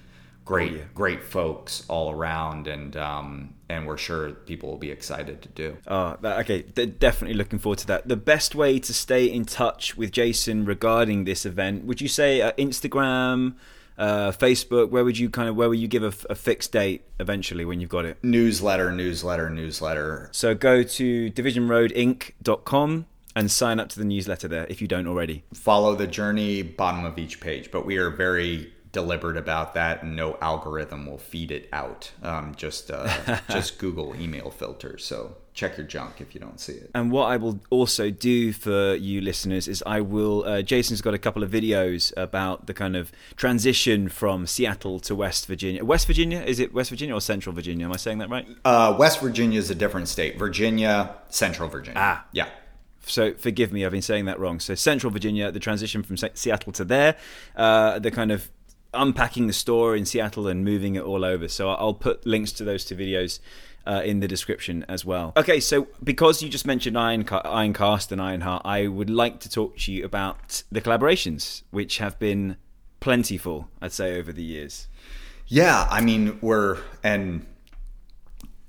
great great folks all around and um, and we're sure people will be excited to do Oh, that, okay. D- definitely looking forward to that. The best way to stay in touch with Jason regarding this event, would you say uh, Instagram, uh, Facebook? Where would you kind of where would you give a fixed date eventually when you've got it? newsletter newsletter newsletter So go to divisionroadinc.com and sign up to the newsletter there if you don't already. follow the journey bottom of each page but we are very deliberate about that and no algorithm will feed it out um, just uh, just google email filters so check your junk if you don't see it And what I will also do for you listeners is I will. Uh, Jason's got a couple of videos about the kind of transition from Seattle to West Virginia. West Virginia is it West Virginia or Central Virginia? Am I saying that right? uh, west virginia is a different state virginia central virginia Ah. yeah So forgive me, I've been saying that wrong. So Central Virginia, the transition from Se- Seattle to there, uh, the kind of unpacking the store in Seattle and moving it all over. So I'll put links to those two videos. Uh, in the description as well. Okay, so because you just mentioned Iron Ironcast and Ironheart, I would like to talk to you about the collaborations, which have been plentiful, I'd say, over the years. Yeah, I mean we're and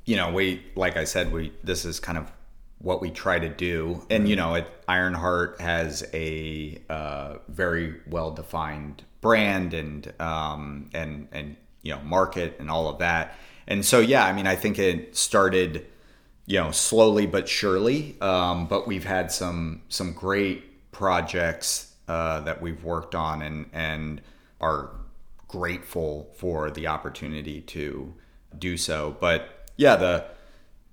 you know we like I said we this is kind of what we try to do, and you know it, Ironheart has a uh, very well defined brand and um, and and you know market and all of that, and so yeah, I mean I think it started you know slowly but surely, um, but we've had some some great projects uh, that we've worked on and and are grateful for the opportunity to do so. But yeah, the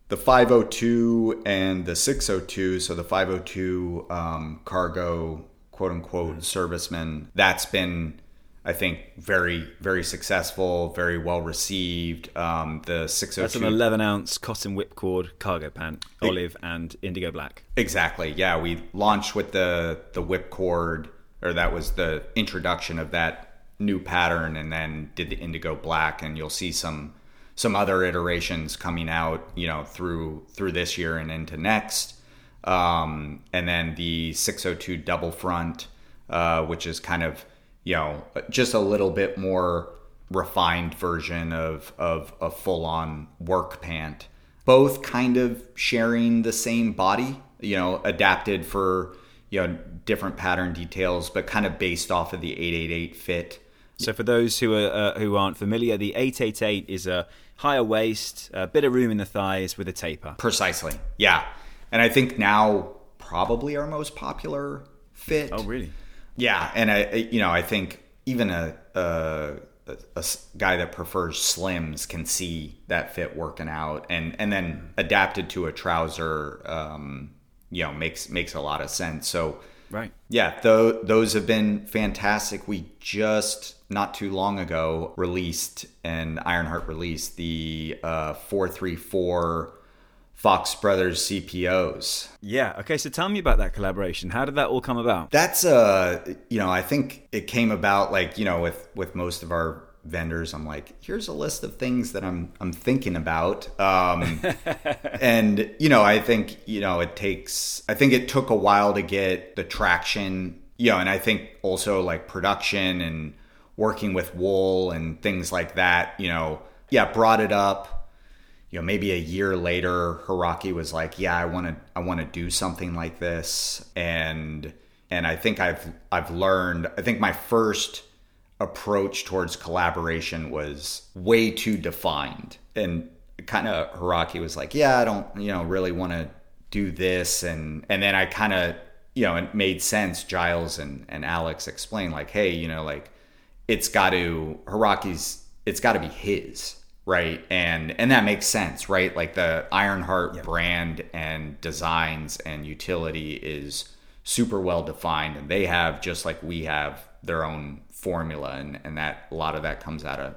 the 502 and the 602. So the 502 um, cargo quote unquote servicemen. That's been I think very, very successful, very well received. Um, the 602. That's an 11 ounce cotton whipcord cargo pant, olive and indigo black. Exactly. Yeah, we launched with the the whipcord, or that was the introduction of that new pattern, and then did the indigo black, and you'll see some some other iterations coming out, you know, through through this year and into next. Um, and then the 602 double front, uh, which is kind of you know, just a little bit more refined version of, of a full on work pant. Both kind of sharing the same body, you know, adapted for, you know, different pattern details, but kind of based off of the 888 fit. So for those who are uh, who aren't familiar, the 888 is a higher waist, a bit of room in the thighs with a taper. Precisely. Yeah. And I think now probably our most popular fit. Oh, really? Yeah, and I, you know, I think even a, a, a guy that prefers slims can see that fit working out, and and then adapted to a trouser, um, you know, makes makes a lot of sense. So, right, yeah, th- those have been fantastic. We just not too long ago released and Ironheart released the uh, four three four Fox Brothers CPOs. Yeah. Okay. So tell me about that collaboration. How did that all come about? That's uh, you know, I think it came about like you know with with most of our vendors. I'm like, here's a list of things that I'm I'm thinking about. Um, and you know, I think you know it takes. I think it took a while to get the traction. You know, and I think also like production and working with wool and things like that. You know, yeah, brought it up you know maybe a year later Haraki was like yeah I want to I want to do something like this and and I think I've I've learned I think my first approach towards collaboration was way too defined. And kind of Haraki was like yeah I don't you know really want to do this. And and then I kind of you know it made sense Giles and and Alex explained like hey you know like it's got to Haraki's it's got to be his right? And and that makes sense right? Like the ironheart yep. brand and designs and utility is super well defined and they have just like we have their own formula and and that a lot of that comes out of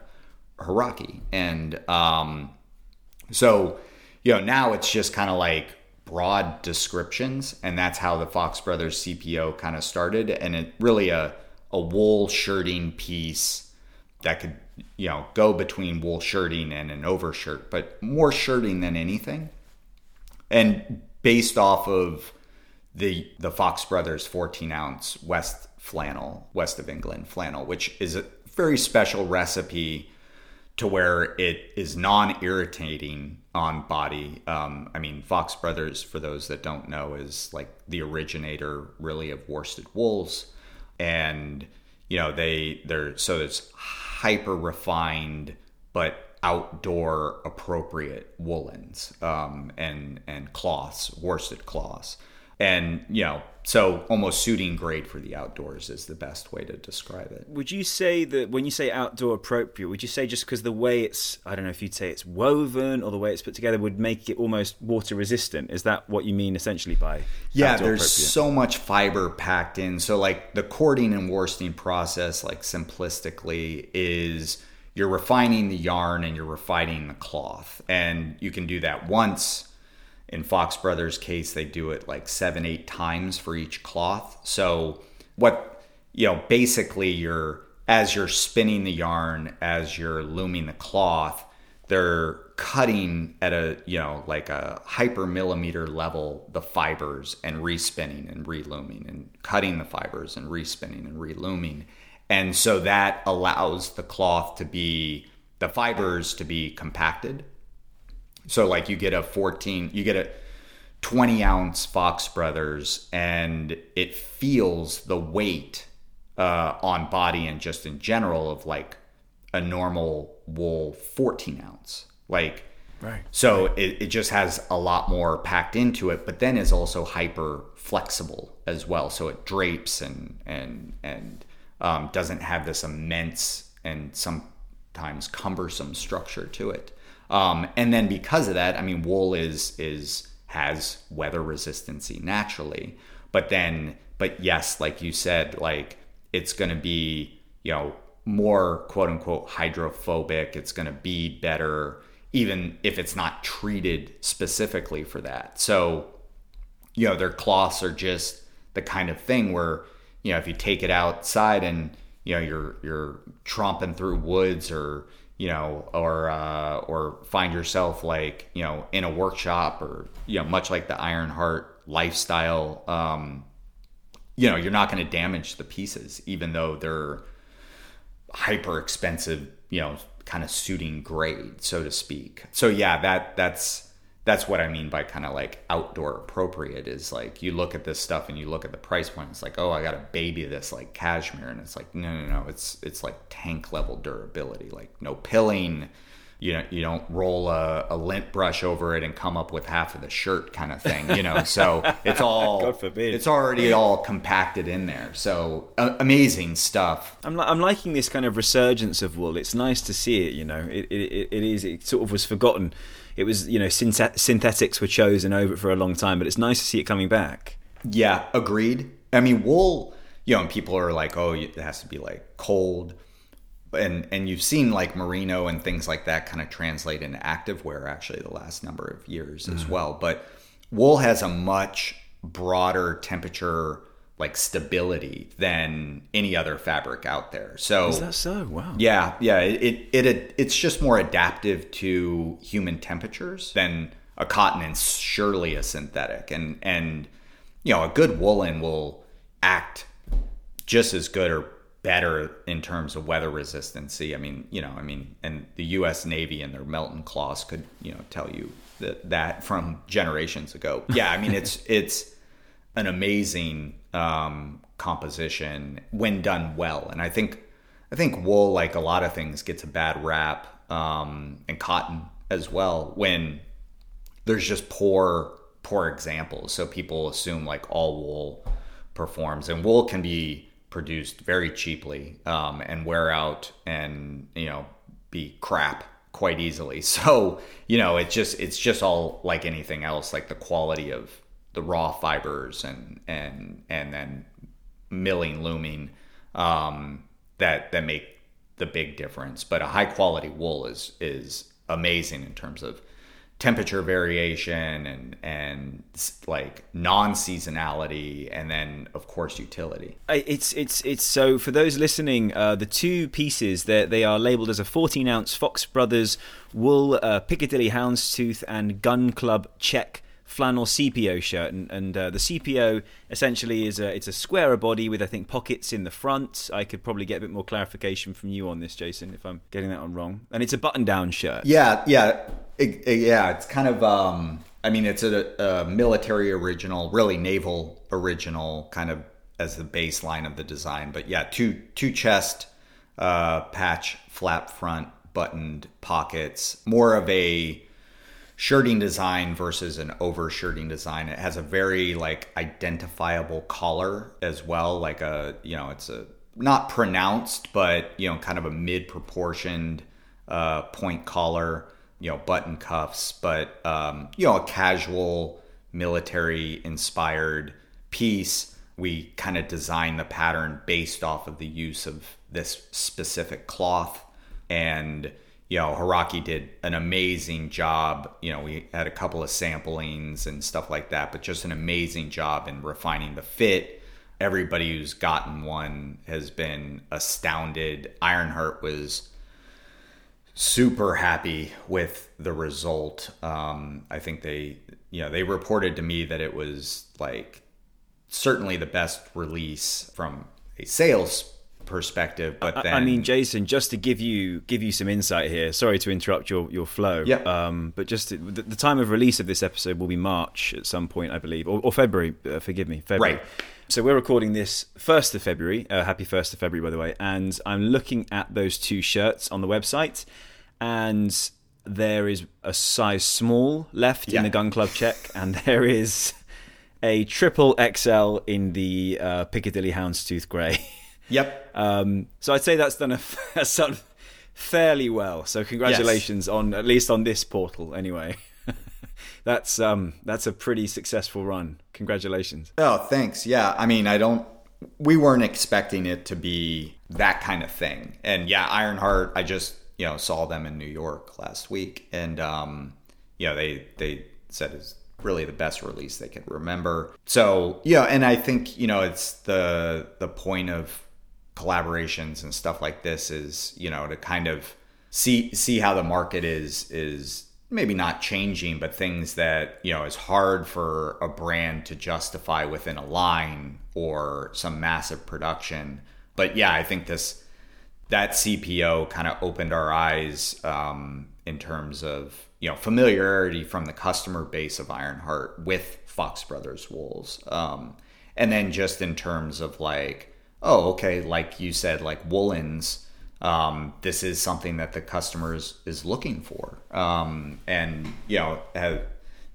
Haraki and um so you know now it's just kind of like broad descriptions and that's how the Fox Brothers CPO kind of started and it really a a wool shirting piece that could you know, go between wool shirting and an overshirt, but more shirting than anything. And based off of the the Fox Brothers 14 ounce West flannel, West of England flannel, which is a very special recipe to where it is non-irritating on body. Um, I mean, Fox Brothers, for those that don't know, is like the originator really of worsted wools, and you know they they're so it's hyper refined but outdoor appropriate woolens um, and and cloths, worsted cloths, and you know, so almost suiting grade for the outdoors is the best way to describe it. Would you say that when you say outdoor appropriate, would you say just because the way it's, I don't know if you'd say it's woven or the way it's put together would make it almost water resistant? Is that what you mean essentially by? Yeah, there's so much fiber packed in. So like the carding and worsting process, like simplistically, is you're refining the yarn and you're refining the cloth, and you can do that once in Fox Brothers' case, they do it like seven, eight times for each cloth. So, what, you know, basically, you're, as you're spinning the yarn, as you're looming the cloth, they're cutting at a, you know, like a hyper millimeter level the fibers and respinning and relooming and cutting the fibers and respinning and relooming. And so that allows the cloth to be, the fibers to be compacted so like you get a 14, you get a 20 ounce Fox Brothers, and it feels the weight uh, on body and just in general of like a normal wool 14 ounce. Like, right. So right. It, it just has a lot more packed into it, but then is also hyper flexible as well. So it drapes and and and um, doesn't have this immense and sometimes cumbersome structure to it. Um, and then because of that, I mean, wool is is has weather resistancy naturally, but then but yes, like you said, like it's going to be, you know, more quote unquote hydrophobic. It's going to be better, even if it's not treated specifically for that. So, you know, their cloths are just the kind of thing where, you know, if you take it outside and, you know, you're, you're tromping through woods or, you know, or uh, or find yourself like you know in a workshop or you know much like the Ironheart lifestyle, um, you know, you're not going to damage the pieces even though they're hyper expensive, you know, kind of suiting grade, so to speak. So yeah, that that's that's what I mean by kind of like outdoor appropriate is like you look at this stuff and you look at the price point. It's like, oh, I got to baby this like cashmere, and it's like, no, no, no. It's it's like tank level durability, like no pilling. You know, you don't roll a, a lint brush over it and come up with half of the shirt kind of thing. You know, so it's all God forbid. it's already all compacted in there. So uh, amazing stuff. I'm, li- I'm liking this kind of resurgence of wool. It's nice to see it. You know, it, it, it is. It sort of was forgotten. It was, you know, synthet- synthetics were chosen over it for a long time, but it's nice to see it coming back. Yeah, agreed. I mean, wool, you know, and people are like, oh, it has to be like cold. And and you've seen like merino and things like that kind of translate into active wear actually the last number of years as mm-hmm. well. But wool has a much broader temperature like stability than any other fabric out there. So Is that so? Wow. yeah, yeah. It, it it it's just more adaptive to human temperatures than a cotton and surely a synthetic. And and you know, a good woolen will act just as good or better in terms of weather resistancy. I mean, you know, I mean, and the U.S. Navy and their Melton cloths could you know tell you that that from generations ago. Yeah, I mean, it's it's an amazing um, composition when done well, and I think I think wool, like a lot of things, gets a bad rap, um, and cotton as well when there's just poor poor examples. So people assume like all wool performs, and wool can be produced very cheaply um, and wear out, and you know be crap quite easily. So you know it's just it's just all like anything else, like the quality of the raw fibers and and and then milling, looming um, that that make the big difference. But a high quality wool is is amazing in terms of temperature variation and and like non seasonality, and then of course utility. It's it's it's so for those listening, uh, the two pieces they they are labelled as a 14 ounce Fox Brothers wool uh, Piccadilly Houndstooth and Gun Club check flannel CPO shirt, and, and uh, the CPO essentially is a it's a squarer body with I think pockets in the front. I could probably get a bit more clarification from you on this, Jason, if I'm getting that on wrong. And it's a button down shirt. Yeah, yeah, it, it- yeah. It's kind of. Um, I mean, it's a, a military original, really naval original, kind of as the baseline of the design. But yeah, two two chest uh, patch, flap front, buttoned pockets. More of a shirting design versus an over shirting design. It has a very like identifiable collar as well, like a you know it's a not pronounced, but you know kind of a mid proportioned uh, point collar, you know button cuffs, but um, you know a casual military inspired piece. We kind of designed the pattern based off of the use of this specific cloth and you know Haraki did an amazing job. You know, we had a couple of samplings and stuff like that, but just an amazing job in refining the fit. Everybody who's gotten one has been astounded. Ironheart was super happy with the result. Um, I think they, you know, they reported to me that it was like certainly the best release from a sales perspective. But I- then, I mean, Jason, just to give you give you some insight here. Sorry to interrupt your your flow. Yeah. Um, but just to, the, the time of release of this episode will be March at some point, I believe, or, or February. Uh, forgive me, February. Right. So we're recording this first of February. Uh, happy first of February, by the way. And I'm looking at those two shirts on the website, and there is a size small left in the Gun Club check, and there is a triple XL in the uh, Piccadilly Houndstooth grey. yep. Um, so I'd say that's done a, that's done fairly well. So congratulations on at least on this portal, anyway. that's um that's a pretty successful run. Congratulations. Oh, thanks. Yeah, I mean, I don't. We weren't expecting it to be that kind of thing, and yeah, Ironheart. I just you know saw them in New York last week, and um, you know they they said it's really the best release they could remember. So yeah, and I think you know it's the the point of collaborations and stuff like this is you know to kind of see see how the market is is maybe not changing but things that you know is hard for a brand to justify within a line or some massive production but yeah i think this that cpo kind of opened our eyes um, in terms of you know familiarity from the customer base of ironheart with fox brothers wools um, and then just in terms of like oh okay like you said like woolens um, this is something that the customers is, is looking for. Um, and you know have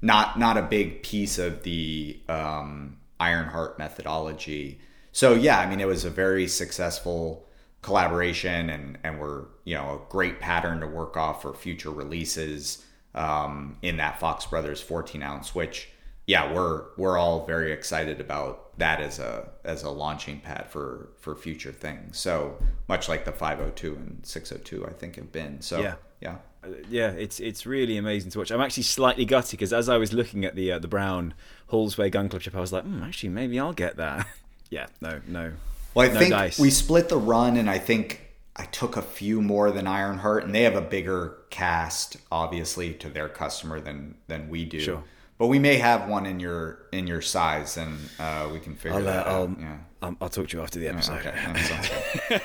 not not a big piece of the um, ironheart methodology. So yeah i mean it was a very successful collaboration and and we're you know a great pattern to work off for future releases um, in that fox brothers 14 ounce which yeah we're we're all very excited about that as a as a launching pad for for future things. So much like the 502 and 602, I think have been. So Yeah. yeah. Uh, yeah, it's it's really amazing to watch. I'm actually slightly gutted because as I was looking at the uh, the brown Hallsway Gun Club chip, I was like, hmm, actually, maybe I'll get that. yeah, no, no. Well, I no think dice. we split the run, and I think I took a few more than Ironheart, and they have a bigger cast, obviously, to their customer than than we do. Sure. But we may have one in your in your size, and uh, we can figure I'll, uh, that I'll, out. Yeah. um, I'll talk to you after the episode. Okay. sounds good.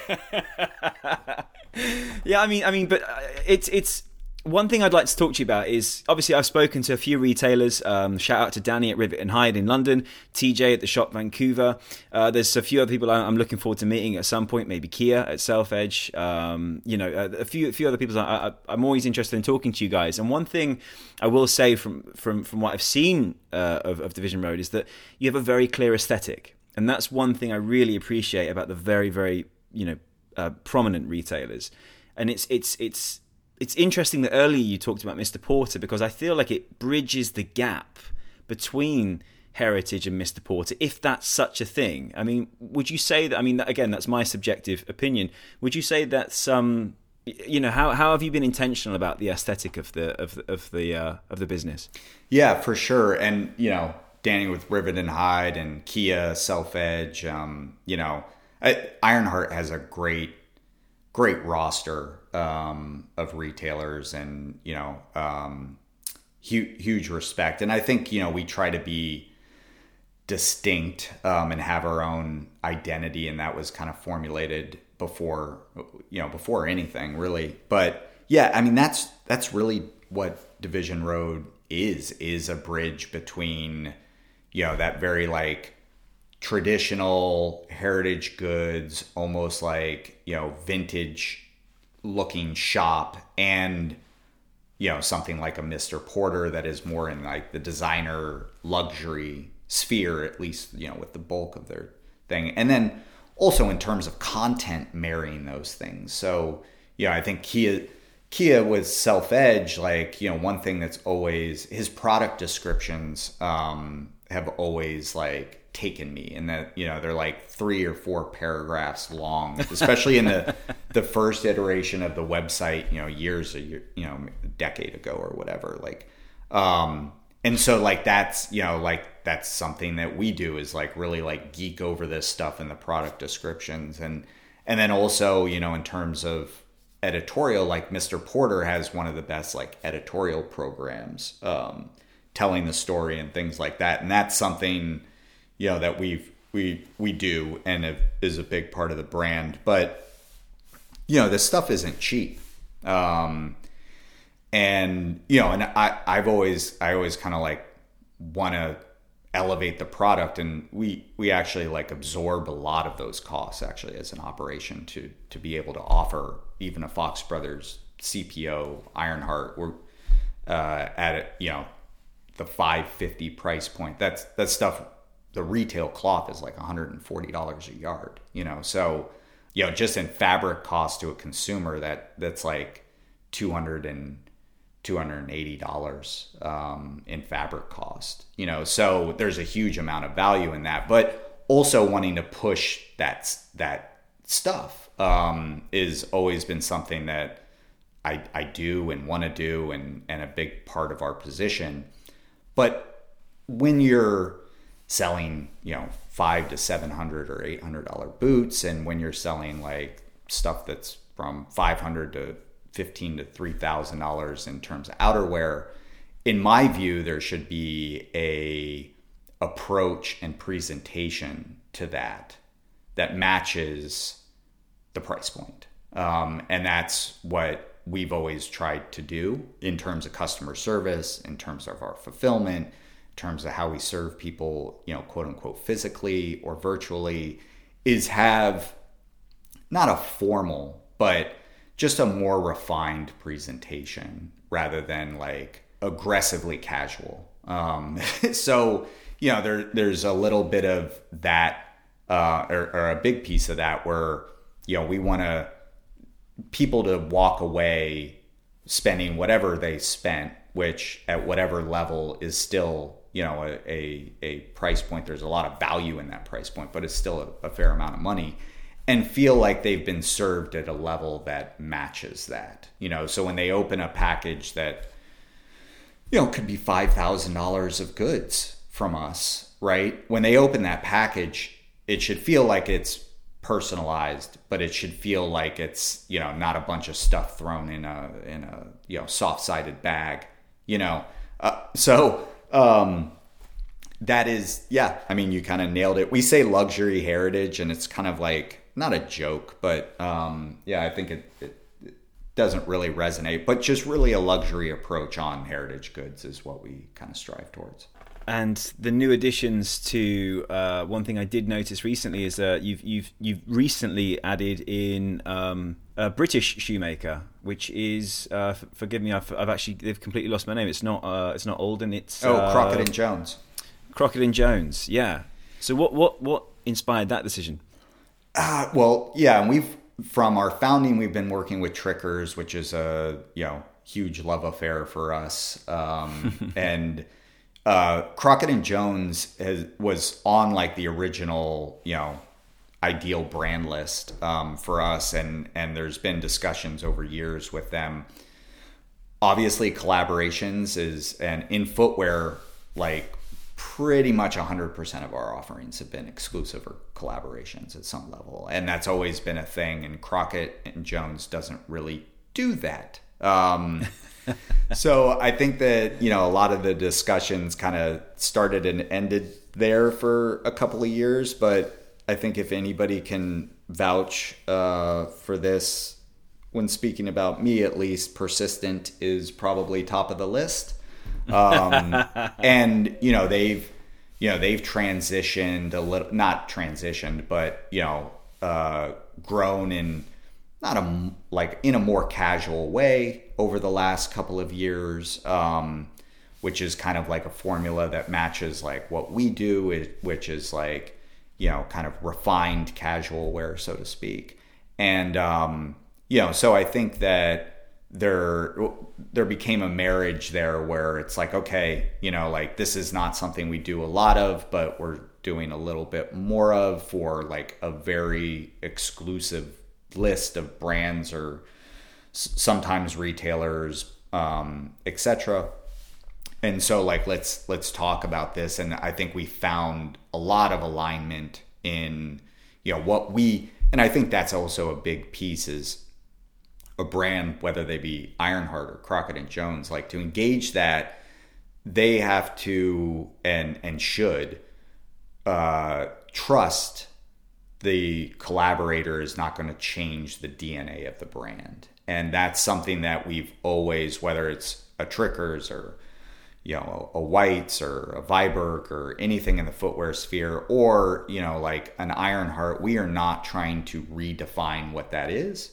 Yeah, I mean, I mean, but uh, it's it's one thing I'd like to talk to you about is obviously I've spoken to a few retailers. Um, shout out to Danny at Rivet and Hide in London, TJ at the shop Vancouver. Uh, there's a few other people I'm looking forward to meeting at some point. Maybe Kiya at Self Edge. Um, you know, a, a few a few other people. I, I'm always interested in talking to you guys. And one thing I will say from from from what I've seen uh, of, of Division Road is that you have a very clear aesthetic, and that's one thing I really appreciate about the very very you know uh, prominent retailers. And it's it's it's it's interesting that earlier you talked about Mr. Porter because I feel like it bridges the gap between heritage and Mr. Porter, if that's such a thing. I mean, would you say that? I mean, again, that's my subjective opinion. Would you say that's um, y- you know, how how have you been intentional about the aesthetic of the of the, of the uh, of the business? Yeah, for sure. And, you know, Danny with Rivet and Hide and Kiya, Self Edge, um, you know, Ironheart has a great, great roster um, of retailers and, you know, um, huge, huge respect. And I think, you know, we try to be distinct um, and have our own identity. And that was kind of formulated before, you know, before anything really. But yeah, I mean, that's, that's really what Division Road is, is a bridge between, you know, that very like traditional heritage goods, almost like, you know, vintage looking shop and you know something like a Mr. Porter that is more in like the designer luxury sphere at least you know with the bulk of their thing and then also in terms of content marrying those things so you know I think Kiya Kiya with Self Edge like you know one thing that's always his product descriptions um have always like taken me and that you know they're like three or four paragraphs long especially in the the first iteration of the website you know years a year you know a decade ago or whatever like um and so like that's you know like that's something that we do is like really like geek over this stuff in the product descriptions and and then also you know in terms of editorial like mr porter has one of the best like editorial programs um telling the story and things like that. And that's something you know that we've we we do and it is a big part of the brand. But you know this stuff isn't cheap. Um and you know and i i've always i always kind of like want to elevate the product. And we we actually like absorb a lot of those costs actually as an operation to to be able to offer even a fox brothers cpo ironheart. We're uh at it you know the 550 price point. That's that stuff the retail cloth is like $140 a yard you know so you know just in fabric cost to a consumer that that's like $280 um, in fabric cost. You know, so there's a huge amount of value in that, but also wanting to push that that stuff um, is always been something that I, I do and want to do and, and a big part of our position. But when you're selling, you know, five to seven hundred or eight hundred dollar boots, and when you're selling like stuff that's from five hundred to fifteen to three thousand dollars in terms of outerwear, in my view, there should be a approach and presentation to that that matches the price point. Um, and that's what we've always tried to do in terms of customer service, in terms of our fulfillment, terms of how we serve people, you know, quote unquote, physically or virtually, is have not a formal, but just a more refined presentation rather than like aggressively casual. Um, so, you know, there, there's a little bit of that, uh, or, or a big piece of that where, you know, we want to people to walk away spending whatever they spent, which at whatever level is still, you know, a, a, a price point. There's a lot of value in that price point, but it's still a, a fair amount of money and feel like they've been served at a level that matches that. You know, so when they open a package that, you know, could be $5,000 of goods from us, right? When they open that package, it should feel like it's personalized, but it should feel like it's you know not a bunch of stuff thrown in a in a you know soft sided bag, you know. Uh, so um, that is yeah. I mean, you kind of nailed it. We say luxury heritage, and it's kind of like not a joke, but um, yeah, I think it, it, it doesn't really resonate. But just really a luxury approach on heritage goods is what we kind of strive towards. And the new additions to uh, one thing I did notice recently is uh, you've you've you've recently added in um, a British shoemaker, which is uh, f- forgive me, I've, I've, actually they've completely lost my name. It's not uh, it's not Alden. It's oh uh, Crockett and Jones. Crockett and Jones, yeah. So what what what inspired that decision? Uh, well, yeah, and we've from our founding, we've been working with Tricker's, which is a you know huge love affair for us, um, and uh, Crockett and Jones has, was on like the original, you know, ideal brand list um, for us, and and there's been discussions over years with them. Obviously, collaborations is and in footwear, like pretty much 100% of our offerings have been exclusive or collaborations at some level, and that's always been a thing. And Crockett and Jones doesn't really do that. Um, so I think that you know a lot of the discussions kind of started and ended there for a couple of years, but I think if anybody can vouch uh, for this, when speaking about me at least, persistent is probably top of the list. Um, and you know they've you know they've transitioned a little, not transitioned, but you know uh, grown in not a like in a more casual way over the last couple of years, um, which is kind of like a formula that matches like what we do, which is like you know kind of refined casual wear, so to speak. And um, you know, so I think that there there became a marriage there where it's like okay, you know, like this is not something we do a lot of, but we're doing a little bit more of for like a very exclusive list of brands or sometimes retailers, um, etc. And so, like, let's let's talk about this. And I think we found a lot of alignment in you know what we, and I think that's also a big piece is a brand, whether they be Ironheart or Crockett and Jones, like to engage that they have to and and should uh, trust the collaborator is not going to change the DNA of the brand. And that's something that we've always, whether it's a Tricker's or you know a, White's or a Viberg or anything in the footwear sphere, or you know like an Ironheart, we are not trying to redefine what that is.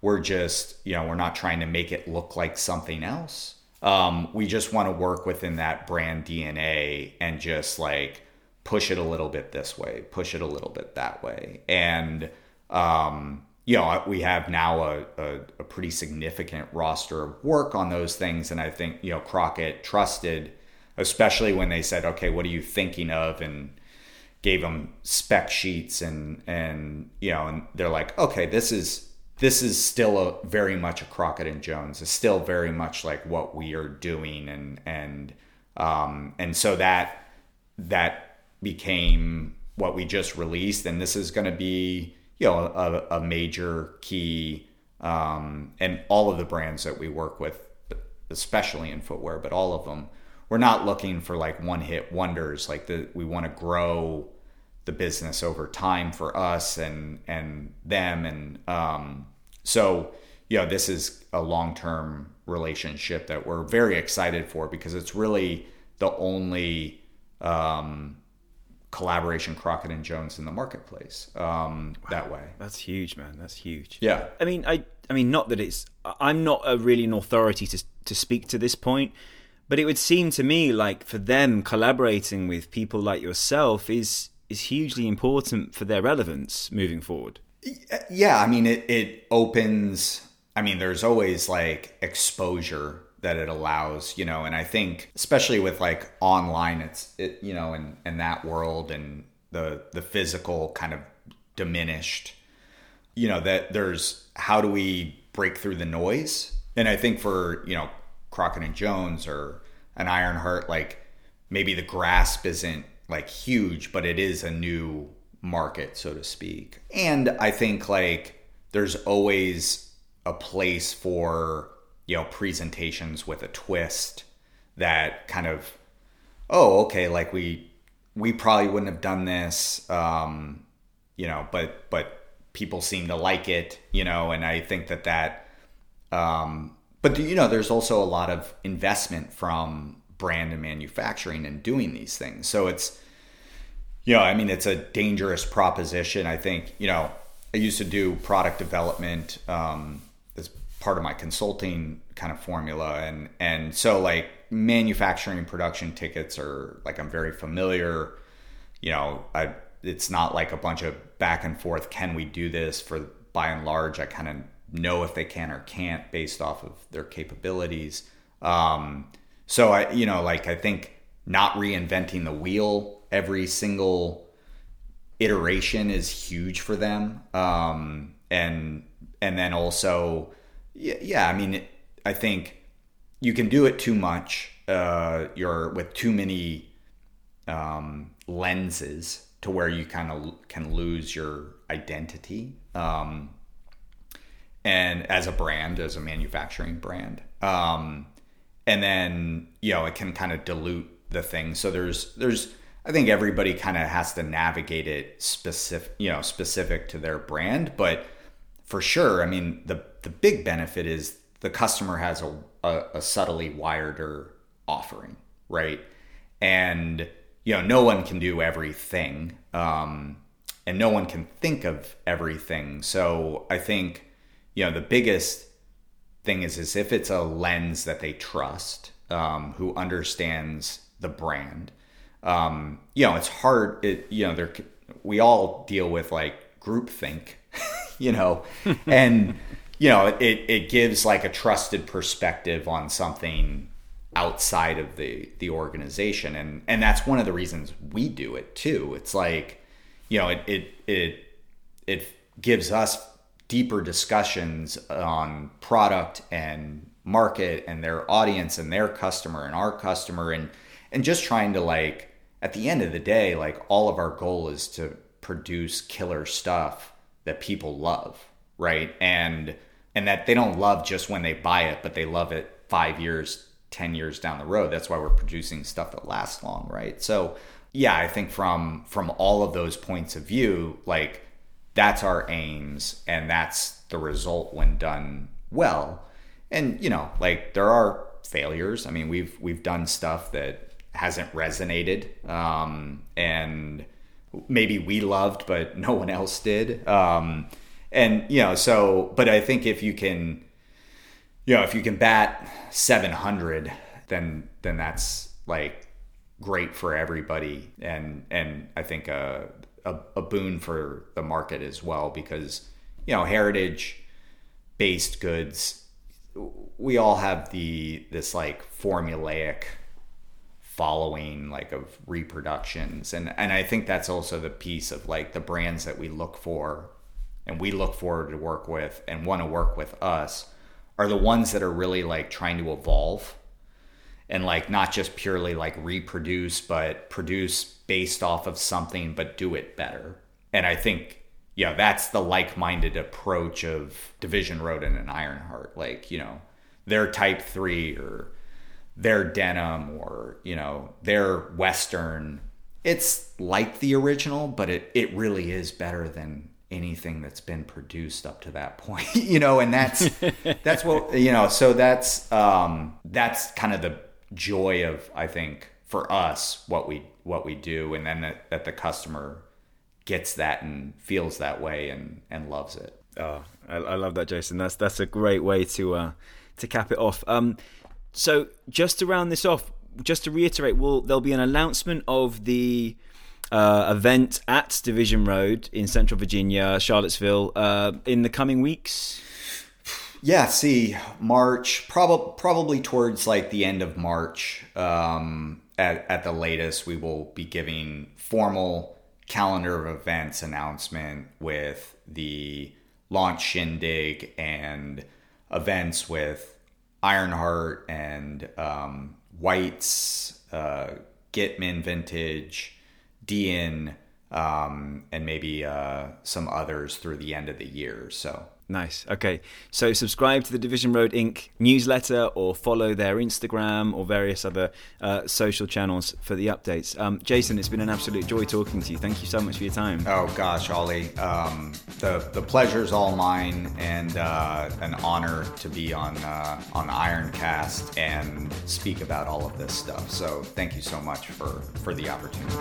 We're just you know we're not trying to make it look like something else. Um, we just want to work within that brand DNA and just like push it a little bit this way, push it a little bit that way. And, um, you know, we have now a, a, a, pretty significant roster of work on those things. And I think, you know, Crockett trusted, especially when they said, okay, what are you thinking of? And gave them spec sheets and, and, you know, and they're like, okay, this is, this is still a very much a Crockett and Jones. It's still very much like what we are doing. And, and, um, and so that, that became what we just released. And this is going to be, you know a, a major key um, and all of the brands that we work with especially in footwear but all of them we're not looking for like one hit wonders like the we want to grow the business over time for us and and them and um, so you know this is a long-term relationship that we're very excited for because it's really the only um, collaboration Crockett and Jones in the marketplace um, wow, that way. That's huge, man. That's huge. Yeah. I mean, I I mean, not that it's I'm not a really an authority to to speak to this point, but it would seem to me like for them collaborating with people like yourself is is hugely important for their relevance moving forward. Yeah, I mean, it it opens. I mean, there's always like exposure that it allows, you know, and I think especially with like online, it's it, you know, and and that world and the the physical kind of diminished, you know, that there's how do we break through the noise? And I think for you know Crockett and Jones or an Ironheart, like maybe the grasp isn't like huge, but it is a new market, so to speak. And I think like there's always a place for you know presentations with a twist that kind of oh okay like we we probably wouldn't have done this um you know but but people seem to like it you know and i think that that um but you know there's also a lot of investment from brand and manufacturing and doing these things. So it's you know i mean it's a dangerous proposition. I think you know i used to do product development um part of my consulting kind of formula. And and so like manufacturing production tickets are like I'm very familiar. You know I it's not like a bunch of back and forth can we do this? For by and large I kind of know if they can or can't based off of their capabilities. Um so I you know like I think not reinventing the wheel every single iteration is huge for them. Um and and then also yeah, yeah. I mean, it, I think you can do it too much. Uh, you're with too many um, lenses to where you kind of can lose your identity. Um, and as a brand, as a manufacturing brand, um, and then you know it can kind of dilute the thing. So there's there's I think everybody kind of has to navigate it specific, you know, specific to their brand, but for sure, I mean, the the big benefit is the customer has a, a, a subtly wireder offering, right? And you know, no one can do everything, um, and no one can think of everything. So I think you know the biggest thing is is if it's a lens that they trust, um, who understands the brand. Um, you know, it's hard. It you know, there we all deal with like groupthink you know, and you know, it it gives like a trusted perspective on something outside of the the organization, and and that's one of the reasons we do it too. It's like, you know, it it it it gives us deeper discussions on product and market and their audience and their customer and our customer. And and just trying to like at the end of the day like all of our goal is to produce killer stuff that people love, right? And and that they don't love just when they buy it, but they love it 5 years, 10 years down the road. That's why we're producing stuff that lasts long, right? So, yeah, I think from from all of those points of view, like that's our aims and that's the result when done well. And, you know, like there are failures. I mean, we've we've done stuff that hasn't resonated um, and maybe we loved, but no one else did. Um, and you know, so but I think if you can, you know, if you can bat 700, then then that's like great for everybody, and and I think a, a, a boon for the market as well because you know, heritage based goods, we all have the this like formulaic following like of reproductions. And and I think that's also the piece of like the brands that we look for and we look forward to work with and want to work with us are the ones that are really like trying to evolve and like not just purely like reproduce but produce based off of something but do it better. And i think yeah that's the like-minded approach of division road and ironheart. Like you know their type 3 or their denim or you know their western. It's like the original but it, it really is better than anything that's been produced up to that point you know and that's that's what you know so that's um that's kind of the joy of i think for us what we what we do and then that, that the customer gets that and feels that way and and loves it. Oh I, I love that jason. That's that's a great way to uh to cap it off. Um so just to round this off, just to reiterate, will there'll be an announcement of the uh, event at Division Road in Central Virginia, Charlottesville, uh, in the coming weeks? Yeah, see, March, probably probably towards like the end of March, um, at at the latest, we will be giving formal calendar of events announcement with the launch shindig and events with Ironheart and um, White's, uh, Gitman Vintage, Dean, um, and maybe uh, some others through the end of the year. So Nice. Okay. So subscribe to the Division Road Inc. newsletter or follow their Instagram or various other uh, social channels for the updates. Um, Jason, it's been an absolute joy talking to you. Thank you so much for your time. Oh gosh, Ollie, um, the the pleasure's all mine, and uh, an honor to be on uh, on Ironcast and speak about all of this stuff. So thank you so much for for the opportunity.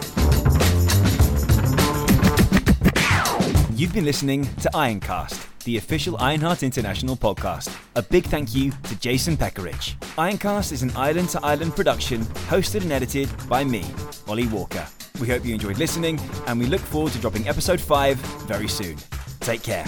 You've been listening to Ironcast, the official Ironheart International podcast. A big thank you to Jason Pecarich. Ironcast is an island to island production hosted and edited by me, Ollie Walker. We hope you enjoyed listening, and we look forward to dropping episode 5 very soon. Take care.